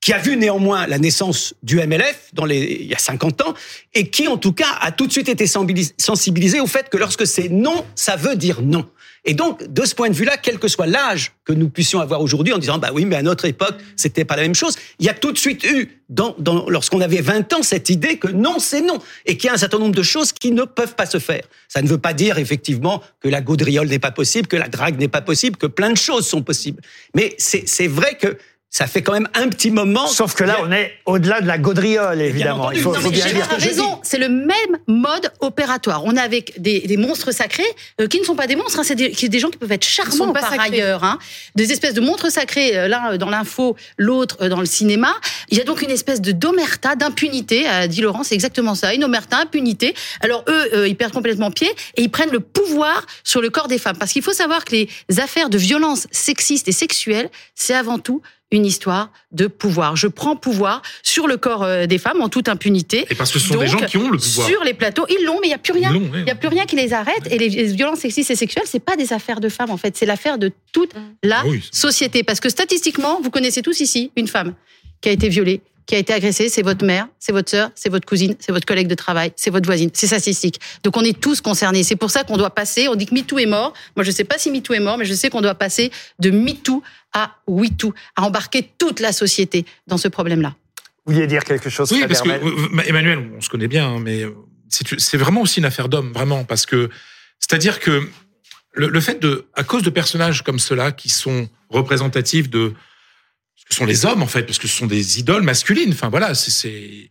qui a vu néanmoins la naissance du MLF dans les, il y a 50 ans, et qui, en tout cas, a tout de suite été sensibilisé au fait que lorsque c'est non, ça veut dire non. Et donc, de ce point de vue-là, quel que soit l'âge que nous puissions avoir aujourd'hui, en disant, bah oui, mais à notre époque, c'était pas la même chose, il y a tout de suite eu, dans, dans, lorsqu'on avait 20 ans, cette idée que non, c'est non, et qu'il y a un certain nombre de choses qui ne peuvent pas se faire. Ça ne veut pas dire, effectivement, que la gaudriole n'est pas possible, que la drague n'est pas possible, que plein de choses sont possibles. Mais c'est vrai que ça fait quand même un petit moment. Sauf que là, on est au-delà de la gaudriole, évidemment. Il faut, Non, faut bien dire. a raison, c'est le même mode opératoire. On est avec des, des monstres sacrés euh, qui ne sont pas des monstres, hein, c'est des, des gens qui peuvent être charmants par sacrés. ailleurs. hein. Des espèces de monstres sacrés, euh, l'un euh, dans l'info, l'autre euh, dans le cinéma. Il y a donc une espèce de d'omerta, d'impunité, a dit Laurent, c'est exactement ça, une omerta, impunité. Alors eux, euh, ils perdent complètement pied et ils prennent le pouvoir sur le corps des femmes. Parce qu'il faut savoir que les affaires de violence sexistes et sexuelles, c'est avant tout une histoire de pouvoir. Je prends pouvoir sur le corps euh, des femmes en toute impunité. Et parce que ce sont des gens qui ont le pouvoir. Sur les plateaux, ils l'ont, mais il n'y a plus rien. Il n'y a plus rien qui les arrête. Et les, violences sexistes et sexuelles, c'est pas des affaires de femmes, en fait. C'est l'affaire de toute la Ah oui. société. Parce que statistiquement, vous connaissez tous ici une femme qui a été violée, qui a été agressée. C'est votre mère, c'est votre sœur, c'est votre cousine, c'est votre collègue de travail, c'est votre voisine. C'est statistique. Donc on est tous concernés. C'est pour ça qu'on doit passer. On dit que MeToo est mort. Moi, je ne sais pas si MeToo est mort, mais je sais qu'on doit passer de MeToo à WeToo, à embarquer toute la société dans ce problème-là. Vous vouliez dire quelque chose, Oui, parce que euh, Emmanuel, on se connaît bien, hein, mais c'est vraiment aussi une affaire d'homme, vraiment, parce que c'est-à-dire que le, le fait de, à cause de personnages comme ceux-là qui sont représentatifs de sont les hommes en fait, parce que ce sont des idoles masculines. Enfin voilà, c'est-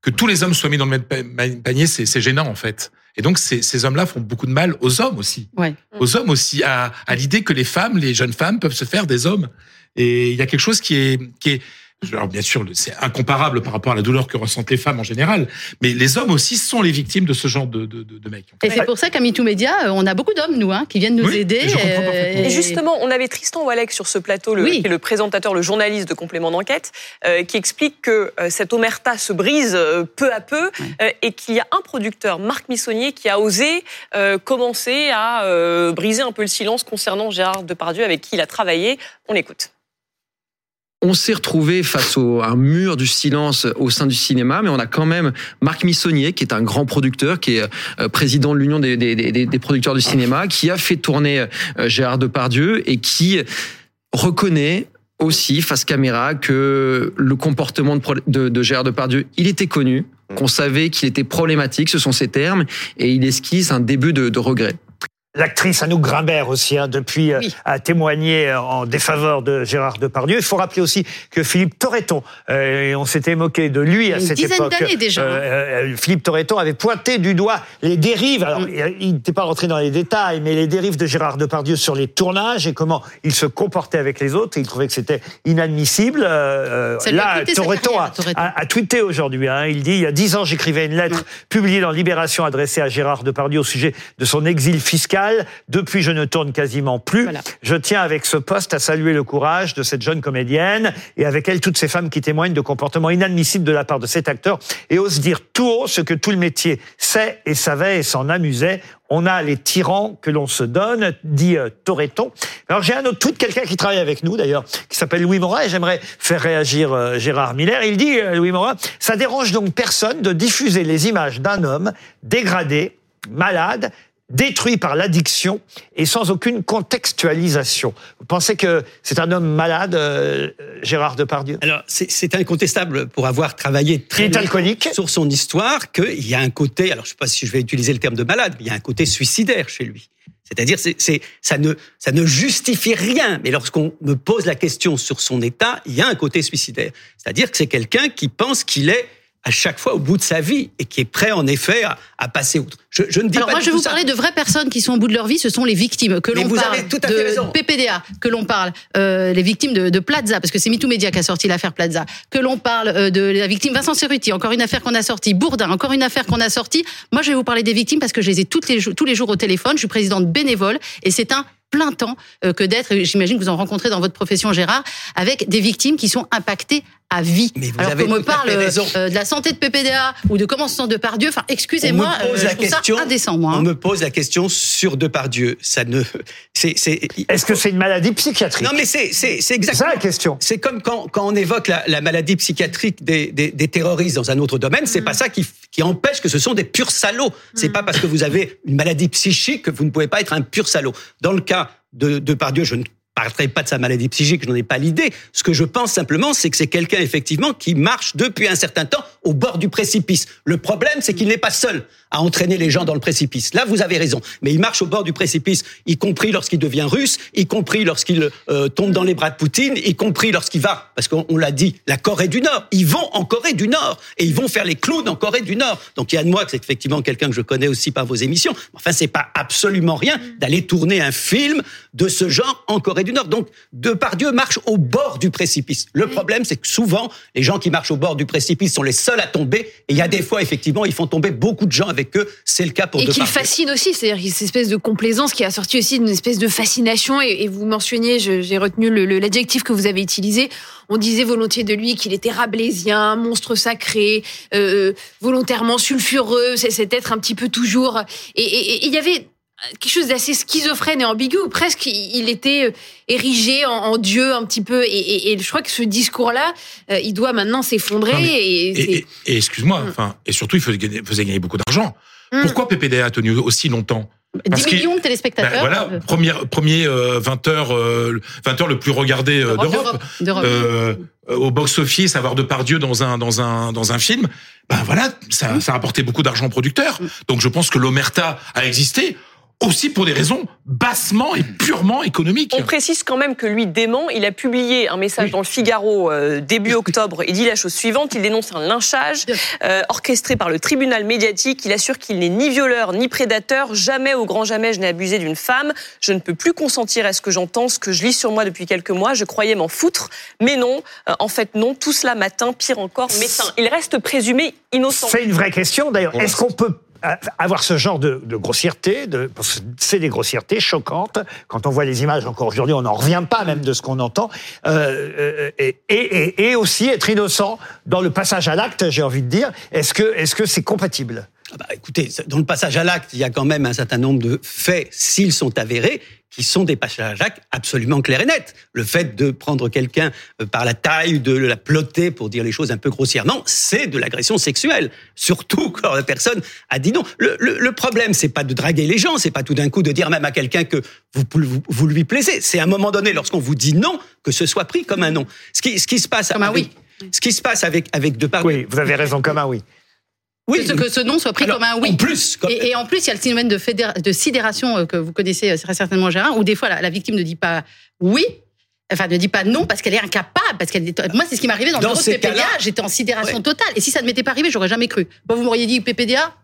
que tous les hommes soient mis dans le même panier, c'est c'est gênant en fait. Et donc ces, ces hommes-là font beaucoup de mal aux hommes aussi, Ouais. aux hommes aussi, à, à l'idée que les femmes, les jeunes femmes peuvent se faire des hommes. Et il y a quelque chose qui est qui est alors bien sûr, c'est incomparable par rapport à la douleur que ressentent les femmes en général, mais les hommes aussi sont les victimes de ce genre de, de, de, de mecs. Et c'est pour ça qu'à MeToo Média, euh, on a beaucoup d'hommes, nous, hein, qui viennent nous Oui, aider. euh. Et justement, on avait Tristan Walek sur ce plateau, le, Oui. qui est le présentateur, le journaliste de complément d'enquête, euh, qui explique que euh, cette omerta se brise euh, peu à peu euh, et qu'il y a un producteur, Marc Missonnier, qui a osé euh, commencer à euh, briser un peu le silence concernant Gérard Depardieu, avec qui il a travaillé. On l'écoute. On s'est retrouvé face au, un mur du silence au sein du cinéma, mais on a quand même Marc Missonnier, qui est un grand producteur, qui est euh, président de l'Union des, des- producteurs du cinéma, qui a fait tourner euh, Gérard Depardieu et qui reconnaît aussi face caméra que le comportement de, de, Gérard Depardieu, il était connu, qu'on savait qu'il était problématique, ce sont ses termes, et il esquisse un début de regret. L'actrice Anouk Grimbert aussi, hein, depuis, euh, a témoigné en défaveur de Gérard Depardieu. Il faut rappeler aussi que Philippe Torreton, euh, et on s'était moqué de lui à Une cette époque. déjà, hein. euh, euh, Philippe Torreton avait pointé du doigt les dérives. Alors, Mm. il n'était pas rentré dans les détails, mais les dérives de Gérard Depardieu sur les tournages et comment il se comportait avec les autres. Il trouvait que c'était inadmissible. Euh, là, Torreton a, Torreton. a- a tweeté aujourd'hui. Hein, il dit il y a dix ans, j'écrivais une lettre publiée dans Libération adressée à Gérard Depardieu au sujet de son exil fiscal. Depuis, je ne tourne quasiment plus. Je tiens avec ce poste à saluer le courage de cette jeune comédienne et avec elle toutes ces femmes qui témoignent de comportements inadmissibles de la part de cet acteur et osent dire tout haut ce que tout le métier sait et savait et s'en amusait. On a les tyrans que l'on se donne, dit euh, Toreton. Alors j'ai un autre tweet, quelqu'un qui travaille avec nous d'ailleurs, qui s'appelle Louis Morin, et j'aimerais faire réagir euh, Gérard Miller. Il dit, euh, Louis Morin, ça dérange donc personne de diffuser les images d'un homme dégradé, malade, détruit par l'addiction et sans aucune contextualisation. Vous pensez que c'est un homme malade, euh, Gérard Depardieu? Alors, c'est incontestable pour avoir travaillé très alcoolique sur son histoire qu'il y a un côté, alors je ne sais pas si je vais utiliser le terme de malade, mais il y a un côté suicidaire chez lui. C'est-à-dire, c'est, c'est, ça, ne, ça ne justifie rien. Mais lorsqu'on me pose la question sur son état, il y a un côté suicidaire. C'est-à-dire que c'est quelqu'un qui pense qu'il est à chaque fois au bout de sa vie et qui est prêt en effet à, à passer outre. Je, je ne dis Alors pas moi, je vais vous ça. parler de vraies personnes qui sont au bout de leur vie. Ce sont les victimes. Que l'on parle tout à de. PPDA, que l'on parle euh, les victimes de, de Plaza, parce que c'est MeToo Media qui a sorti l'affaire Plaza. Que l'on parle euh, de la victime Vincent Cerruti, encore une affaire qu'on a sortie. Bourdin, encore une affaire qu'on a sortie. Moi, je vais vous parler des victimes parce que je les ai toutes les, tous les jours au téléphone. Je suis présidente bénévole et c'est un plein temps euh, que d'être, j'imagine que vous en rencontrez dans votre profession, Gérard, avec des victimes qui sont impactées à vie. vous Alors avez qu'on me parle euh, raison. euh, de la santé de PPDA ou de comment se sent de Pardieu. Enfin, excusez-moi, On me pose euh, la ça question. indécent, moi. hein. On me pose la question sur Depardieu. Ça ne, c'est, c'est. Est-ce que c'est une maladie psychiatrique? Non, mais c'est, c'est, c'est exactement. ça la question. C'est comme quand, quand on évoque la, la maladie psychiatrique des, des, des terroristes dans un autre domaine, c'est pas ça qui, qui empêche que ce sont des purs salauds. C'est pas parce que vous avez une maladie psychique que vous ne pouvez pas être un pur salaud. Dans le cas de, de Pardieu, je ne parlerai pas de sa maladie psychique, je n'en ai pas l'idée. Ce que je pense simplement, c'est que c'est quelqu'un effectivement qui marche depuis un certain temps au bord du précipice. Le problème, c'est qu'il n'est pas seul à entraîner les gens dans le précipice. Là, vous avez raison. Mais il marche au bord du précipice, y compris lorsqu'il devient russe, y compris lorsqu'il euh, tombe dans les bras de Poutine, y compris lorsqu'il va, parce qu'on on l'a dit, la Corée du Nord. Ils vont en Corée du Nord et ils vont faire les clowns en Corée du Nord. Donc Yann Moix, c'est effectivement quelqu'un que je connais aussi par vos émissions. Enfin, c'est pas absolument rien d'aller tourner un film de ce genre en Corée du Nord. Donc Depardieu marche au bord du précipice. Le problème, c'est que souvent, les gens qui marchent au bord du précipice sont les seuls à tomber. Et il y a des fois, effectivement, ils font tomber beaucoup de gens avec eux. C'est le cas pour Et qu'il Depardieu. fascine aussi, c'est-à-dire qu'il cette espèce de complaisance qui a sorti aussi d'une espèce de fascination. Et, et vous mentionniez, j'ai retenu l'adjectif que vous avez utilisé. On disait volontiers de lui qu'il était rabelaisien, monstre sacré, euh, volontairement sulfureux. C'est cet être un petit peu toujours. Et- Et et il y avait quelque chose d'assez schizophrène et ambigu, où presque il était euh, érigé en, en dieu un petit peu. Et, et- et je crois que ce discours-là, euh, il doit maintenant s'effondrer. Et, excuse-moi, enfin, et surtout, il faisait gagner, faisait gagner beaucoup d'argent. Mm. Pourquoi PPDA a tenu aussi longtemps? 10 qu'il- millions de téléspectateurs. Ben voilà, premier, premier euh, 20 heures, euh, 20 heures le plus regardé euh, D'Europe. Euh, au box-office, avoir de Dieu dans un dans un dans un film, ben voilà, ça, ça a apporté beaucoup d'argent aux producteurs. Donc je pense que l'omerta a existé aussi pour des raisons bassement et purement économiques. On précise quand même que lui dément. Il a publié un message dans le Figaro euh, début octobre. Il dit la chose suivante. Il dénonce un lynchage euh, orchestré par le tribunal médiatique. Il assure qu'il n'est ni violeur ni prédateur. Jamais, au grand jamais, je n'ai abusé d'une femme. Je ne peux plus consentir à ce que j'entends, ce que je lis sur moi depuis quelques mois. Je croyais m'en foutre. Mais non, euh, en fait, non. Tout cela m'atteint, pire encore, m'éteint. Il reste présumé innocent. C'est une vraie question. D'ailleurs, est-ce qu'on peut avoir ce genre de, grossièreté C'est des grossièretés choquantes. Quand on voit les images, encore aujourd'hui, on n'en revient pas même de ce qu'on entend. Euh, euh, et, aussi être innocent dans le passage à l'acte, j'ai envie de dire. Est-ce que c'est compatible? Ah bah, écoutez, dans le passage à l'acte, il y a quand même un certain nombre de faits, s'ils sont avérés, qui sont des passages à l'acte absolument clairs et nets. Le fait de prendre quelqu'un euh, par la taille, de la plotter, pour dire les choses un peu grossièrement, c'est de l'agression sexuelle. Surtout quand la personne a dit non. Le, le- le problème, c'est pas de draguer les gens, c'est pas tout d'un coup de dire même à quelqu'un que vous, vous, vous lui plaisez. C'est à un moment donné, lorsqu'on vous dit non, que ce soit pris comme un non. Ce qui, ce qui se passe avec, ce qui se passe avec avec Depardieu. Oui, vous avez raison comme un oui. Oui, que, ce, que ce nom soit pris Alors, comme un oui. en plus, comme- et, et en plus, il y a le phénomène de, sidération euh, que vous connaissez euh, très certainement, Gérard, où des fois la, la victime ne dit pas oui. Enfin, ne dit pas non parce qu'elle est incapable, parce qu'elle est... Moi, c'est ce qui m'est arrivé dans, Dans le bureau de PPDA. J'étais en sidération totale. Et si ça ne m'était pas arrivé, j'aurais jamais cru. Moi, vous m'auriez dit PPDA,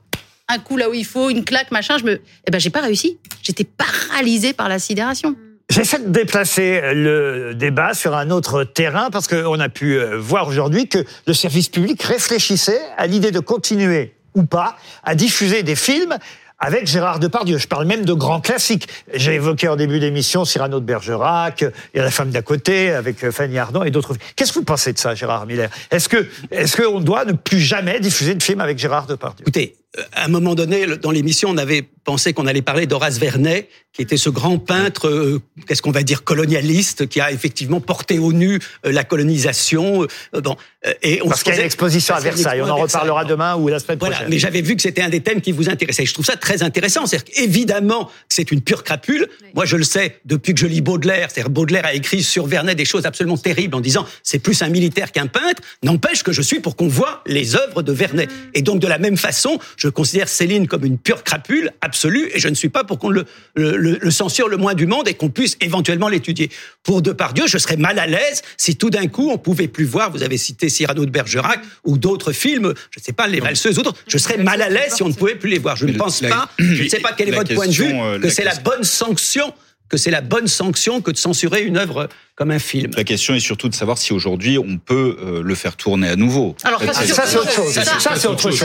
un coup là où il faut, une claque, machin. Je me, eh ben, j'ai pas réussi. J'étais paralysée par la sidération. J'essaie de déplacer le débat sur un autre terrain parce qu'on a pu euh, voir aujourd'hui que le service public réfléchissait à l'idée de continuer ou pas à diffuser des films avec Gérard Depardieu. Je parle même de grands classiques. J'ai évoqué en début d'émission Cyrano de Bergerac, y a La femme d'à côté avec Fanny Ardant et d'autres. Qu'est-ce que vous pensez de ça, Gérard Miller? Est-ce que est-ce qu'on doit ne plus jamais diffuser de films avec Gérard Depardieu? Écoutez, euh, à un moment donné, dans l'émission, on avait pensé qu'on allait parler d'Horace Vernet, qui était ce grand peintre, euh, qu'est-ce qu'on va dire, colonialiste, qui a effectivement porté au nu euh, la colonisation. euh, bon, euh, et on Parce qu'il y a une exposition à Versailles. On en Versailles. reparlera demain ou la semaine Voilà, prochaine. mais j'avais vu que c'était un des thèmes qui vous intéressait. Je trouve ça très intéressant. C'est évidemment que c'est une pure crapule. Moi, je le sais depuis que je lis Baudelaire. C'est Baudelaire a écrit sur Vernet des choses absolument terribles en disant c'est plus un militaire qu'un peintre. N'empêche que je suis pour qu'on voit les œuvres de Vernet. Et donc de la même façon, je considère Céline comme une pure crapule absolue et je ne suis pas pour qu'on le, le, le- le censure le moins du monde et qu'on puisse éventuellement l'étudier. Pour Depardieu, je serais mal à l'aise si tout d'un coup on pouvait plus voir. Vous avez cité Cyrano de Bergerac ou d'autres films, je ne sais pas les valseuses ou d'autres. Je serais mal à l'aise si on ne pouvait plus les voir. Je ne pense la- pas. Je ne sais pas quel est votre point de vue euh, que c'est la bonne sanction que c'est la bonne sanction que de censurer une œuvre comme un film. La question est surtout de savoir si aujourd'hui on peut euh, le faire tourner à nouveau. Alors, ça, c'est Ça, c'est autre chose. Ça, c'est autre chose.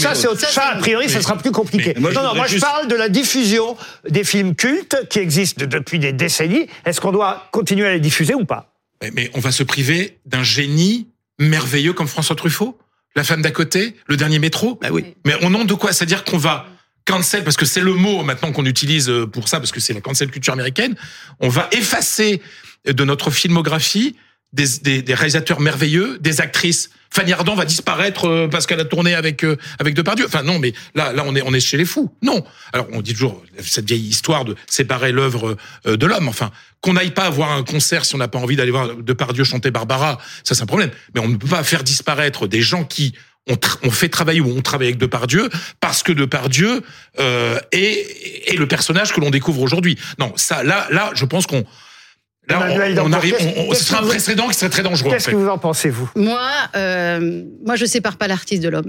Ça, c'est. Autre a priori, ça sera plus compliqué. Mais moi, je non, non, moi, je parle de la diffusion des films cultes qui existent depuis des décennies. Est-ce qu'on doit continuer à les diffuser ou pas? Mais, mais on va se priver d'un génie merveilleux comme François Truffaut La femme d'à côté Le dernier métro Bah oui. Mais au nom de quoi? C'est-à-dire qu'on va cancel, parce que c'est le mot maintenant qu'on utilise euh, pour ça, parce que c'est la cancel culture américaine, on va effacer de notre filmographie des, réalisateurs merveilleux, des actrices. Fanny Ardant va disparaître euh, parce qu'elle a tourné avec euh, avec Depardieu. Enfin non, mais là là on est on est chez les fous. Non. Alors on dit toujours cette vieille histoire de séparer l'œuvre euh, de l'homme. Enfin qu'on n'aille pas voir un concert si on n'a pas envie d'aller voir Depardieu chanter Barbara, ça c'est un problème. Mais on ne peut pas faire disparaître des gens qui on, tra- on fait travailler ou on travaille avec Depardieu parce que Depardieu euh, est, est le personnage que l'on découvre aujourd'hui. Non, ça, là, là, je pense qu'on là, Emmanuel on, arrive, on- ce sera que un vous- précédent qui serait très dangereux. en Qu'est-ce fait. que vous en pensez, vous? Moi, euh, moi, je sépare pas l'artiste de l'homme.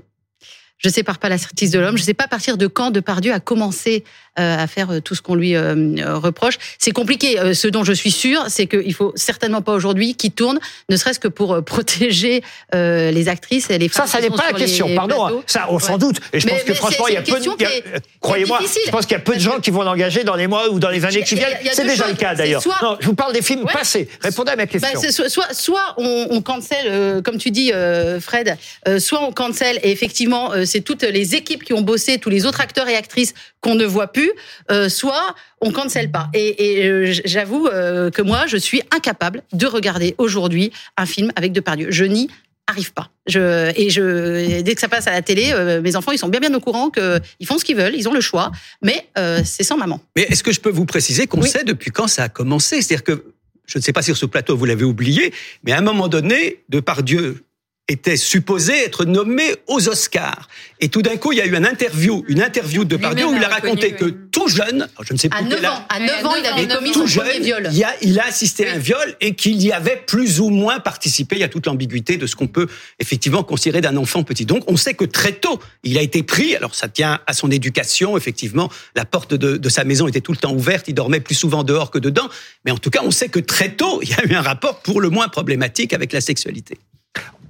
Je sépare pas l'artiste de l'homme. Je sais pas à partir de quand Depardieu a commencé à faire euh, tout ce qu'on lui euh, euh, reproche. C'est compliqué. Euh, ce dont je suis sûre, c'est qu'il faut certainement pas aujourd'hui qu'il tourne, ne serait-ce que pour euh, protéger euh, les actrices et les Ça, femmes. ça qui n'est pas la question, pardon. hein. Ça, on s'en Ouais. doute. Et je Mais- pense que franchement, il y a peu de. euh, Croyez-moi, je pense qu'il y a peu de gens qui vont l'engager dans les mois ou dans les années qui viennent. C'est déjà le cas d'ailleurs. Non, je vous parle des films Ouais. passés. Répondez à ma Bah, question. soit, soit, soit on, on cancel, euh, comme tu dis, euh, Fred, euh, soit on cancel et effectivement, euh, c'est toutes les équipes qui ont bossé, tous les autres acteurs et actrices qu'on ne voit plus, euh, soit on cancel pas. Et, et euh, j'avoue euh, que moi, je suis incapable de regarder aujourd'hui un film avec Depardieu. Je n'y arrive pas. Je, et je, dès que ça passe à la télé, euh, mes enfants, ils sont bien bien au courant qu'ils font ce qu'ils veulent, ils ont le choix, mais euh, c'est sans maman. Mais est-ce que je peux vous préciser qu'on sait depuis quand ça a commencé? C'est-à-dire que, je ne sais pas si sur ce plateau vous l'avez oublié, mais à un moment donné, Depardieu était supposé être nommé aux Oscars. Et tout d'un coup, il y a eu une interview, une interview de Depardieu où il a raconté que tout jeune, alors je ne sais plus À quel 9 âge, ans, à 9 ans, il avait commis tout son premier jeune, viol. il, a, il a assisté à un viol et qu'il y avait plus ou moins participé. Il y a toute l'ambiguïté de ce qu'on peut effectivement considérer d'un enfant petit. Donc, on sait que très tôt, il a été pris. Alors, ça tient à son éducation. Effectivement, la porte de, de sa maison était tout le temps ouverte. Il dormait plus souvent dehors que dedans. Mais en tout cas, on sait que très tôt, il y a eu un rapport pour le moins problématique avec la sexualité.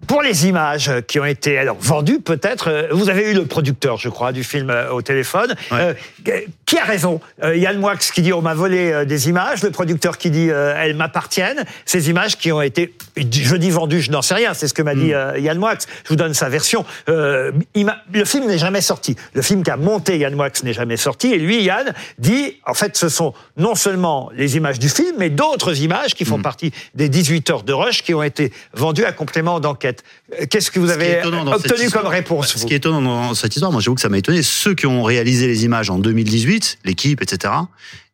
Pour les images qui ont été alors vendues, peut-être, euh, vous avez eu le producteur, je crois, du film euh, au téléphone. Euh, qui a raison? Euh, Yann Moix qui dit on m'a volé des images, le producteur qui dit elles m'appartiennent. Ces images qui ont été, je dis vendues, je n'en sais rien. C'est ce que m'a dit euh, Yann Moix. Je vous donne sa version. Le film n'est jamais sorti. Le film qu'a monté Yann Moix n'est jamais sorti. Et lui, Yann, dit en fait, ce sont non seulement les images du film, mais d'autres images qui font partie des 18 heures de rush qui ont été vendues à complément d'enquête. Euh, Qu'est-ce que vous avez obtenu histoire- comme réponse Ce qui est étonnant dans cette histoire, moi j'avoue que ça m'a étonné, ceux qui ont réalisé les images en 2018, l'équipe, etc.,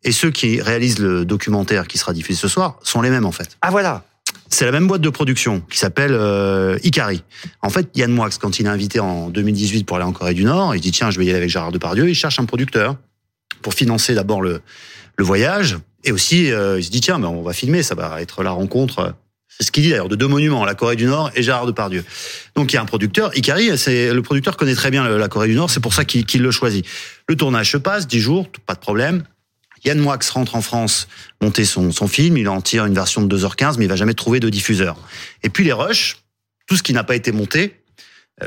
et ceux qui réalisent le documentaire qui sera diffusé ce soir, sont les mêmes en fait. Ah voilà. C'est la même boîte de production qui s'appelle euh, Ikari. En fait, Yann Moix, quand il est invité en 2018 pour aller en Corée du Nord, il dit tiens, je vais y aller avec Gérard Depardieu. Il cherche un producteur pour financer d'abord le, le voyage et aussi euh, il se dit tiens, ben, on va filmer, ça va être la rencontre. C'est ce qu'il dit d'ailleurs de deux monuments, la Corée du Nord et Gérard Depardieu. Donc il y a un producteur, Ikari, c'est le producteur connaît très bien la Corée du Nord, c'est pour ça qu'il qu'il le choisit. Le tournage se passe, 10 jours, pas de problème. Yann Moix rentre en France monter son, son film, il en tire une version de 2h15, mais il va jamais trouver de diffuseur. Et puis les rushs, tout ce qui n'a pas été monté,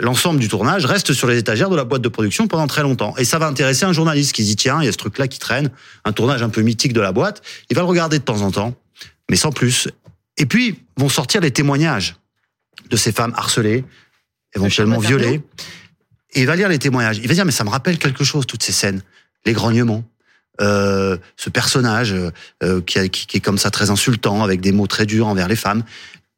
l'ensemble du tournage reste sur les étagères de la boîte de production pendant très longtemps. Et ça va intéresser un journaliste qui se dit, tiens, il y a ce truc-là qui traîne, un tournage un peu mythique de la boîte. Il va le regarder de temps en temps, mais sans plus. Et puis vont sortir les témoignages de ces femmes harcelées, éventuellement violées. Et il va lire les témoignages. Il va dire, mais ça me rappelle quelque chose, toutes ces scènes. Les grognements. Euh, ce personnage euh, qui, a- qui- qui est comme ça très insultant, avec des mots très durs envers les femmes.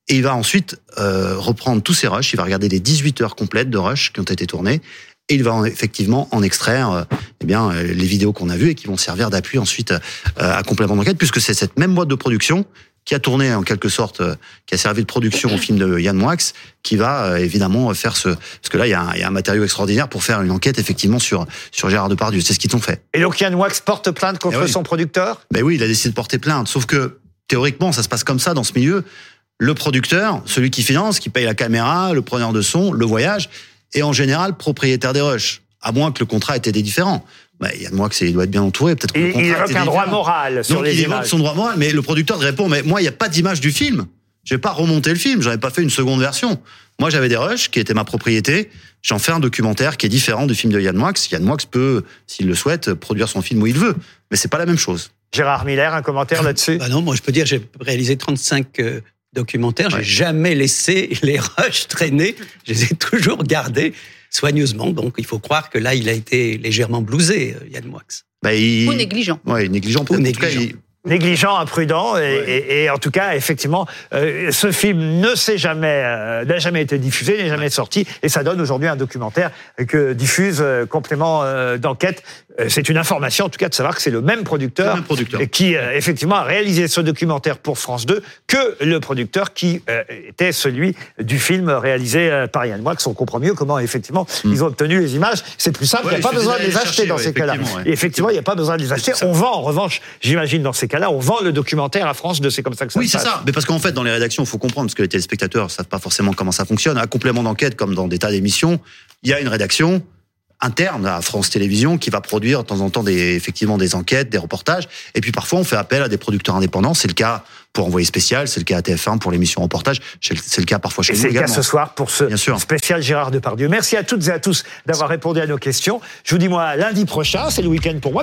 Et il va ensuite euh, reprendre tous ces rushs, il va regarder les 18 heures complètes de rushs qui ont été tournées, et il va en- effectivement en extraire euh, eh bien, euh, les vidéos qu'on a vues et qui vont servir d'appui ensuite euh, à complément d'enquête, puisque c'est cette même boîte de production qui a tourné en quelque sorte, euh, qui a servi de production au film de Yann Moix, qui va euh, évidemment faire ce... Parce que là, il y, a un, il y a un matériau extraordinaire pour faire une enquête effectivement sur, sur Gérard Depardieu. C'est ce qu'ils ont fait. Et donc Yann Wax porte plainte contre Eh oui. son producteur? Ben oui, il a décidé de porter plainte. Sauf que théoriquement, ça se passe comme ça dans ce milieu. Le producteur, celui qui finance, qui paye la caméra, le preneur de son, le voyage, est en général propriétaire des rushs. À moins que le contrat ait été différent. Ben, il y a de moi que c'est, il doit être bien entouré. Peut-être Il, il a évoque un droit moral sur Donc les il évoque images. son droit moral, mais le producteur répond, mais moi, il n'y a pas d'image du film. Je vais pas remonter le film, j'en ai pas fait une seconde version. Moi, j'avais des rushs qui étaient ma propriété. J'en fais un documentaire qui est différent du film de Yann Moix. Yann Moix peut, s'il le souhaite, produire son film où il veut. Mais c'est pas la même chose. Gérard Miller, un commentaire là-dessus? Bah non, moi je peux dire, j'ai réalisé 35 euh, documentaires, j'ai jamais laissé les rushs traîner, je les ai toujours gardés soigneusement. Donc il faut croire que là, il a été légèrement blousé, euh, Yann Moix. Bah, il... Ou négligent. Ouais, négligent. cas, négligent. il- négligent, imprudent, et, et- et en tout cas, effectivement, euh, ce film ne s'est jamais, euh, n'a jamais été diffusé, n'est jamais sorti, et ça donne aujourd'hui un documentaire que diffuse euh, complément euh, d'enquête. Euh, C'est une information, en tout cas, de savoir que c'est le même producteur, et qui, euh, effectivement, a réalisé ce documentaire pour France 2 que le producteur qui euh, était celui du film réalisé par Yann Moix. On comprend mieux comment, effectivement, ils ont obtenu les images. C'est plus simple, Ouais, il n'y a pas besoin de les acheter dans ces cas-là. effectivement, il n'y a pas besoin de les acheter. On vend, en revanche, j'imagine, dans ces cas-là, on vend le documentaire à France 2. C'est comme ça que ça Oui, se c'est passe. ça. Mais parce qu'en fait, dans les rédactions, il faut comprendre, parce que les téléspectateurs savent pas forcément comment ça fonctionne. À complément d'enquête, comme dans des tas d'émissions, il y a une rédaction interne à France Télévisions qui va produire de temps en temps des, effectivement des enquêtes, des reportages. Et puis parfois, on fait appel à des producteurs indépendants. C'est le cas pour Envoyé Spécial, c'est le cas à TF1 pour l'émission reportage, c'est le cas parfois chez Et nous c'est le cas ce soir pour ce spécial Gérard Depardieu. Merci à toutes et à tous d'avoir répondu à nos questions. Je vous dis, moi, lundi prochain, c'est le week-end pour moi.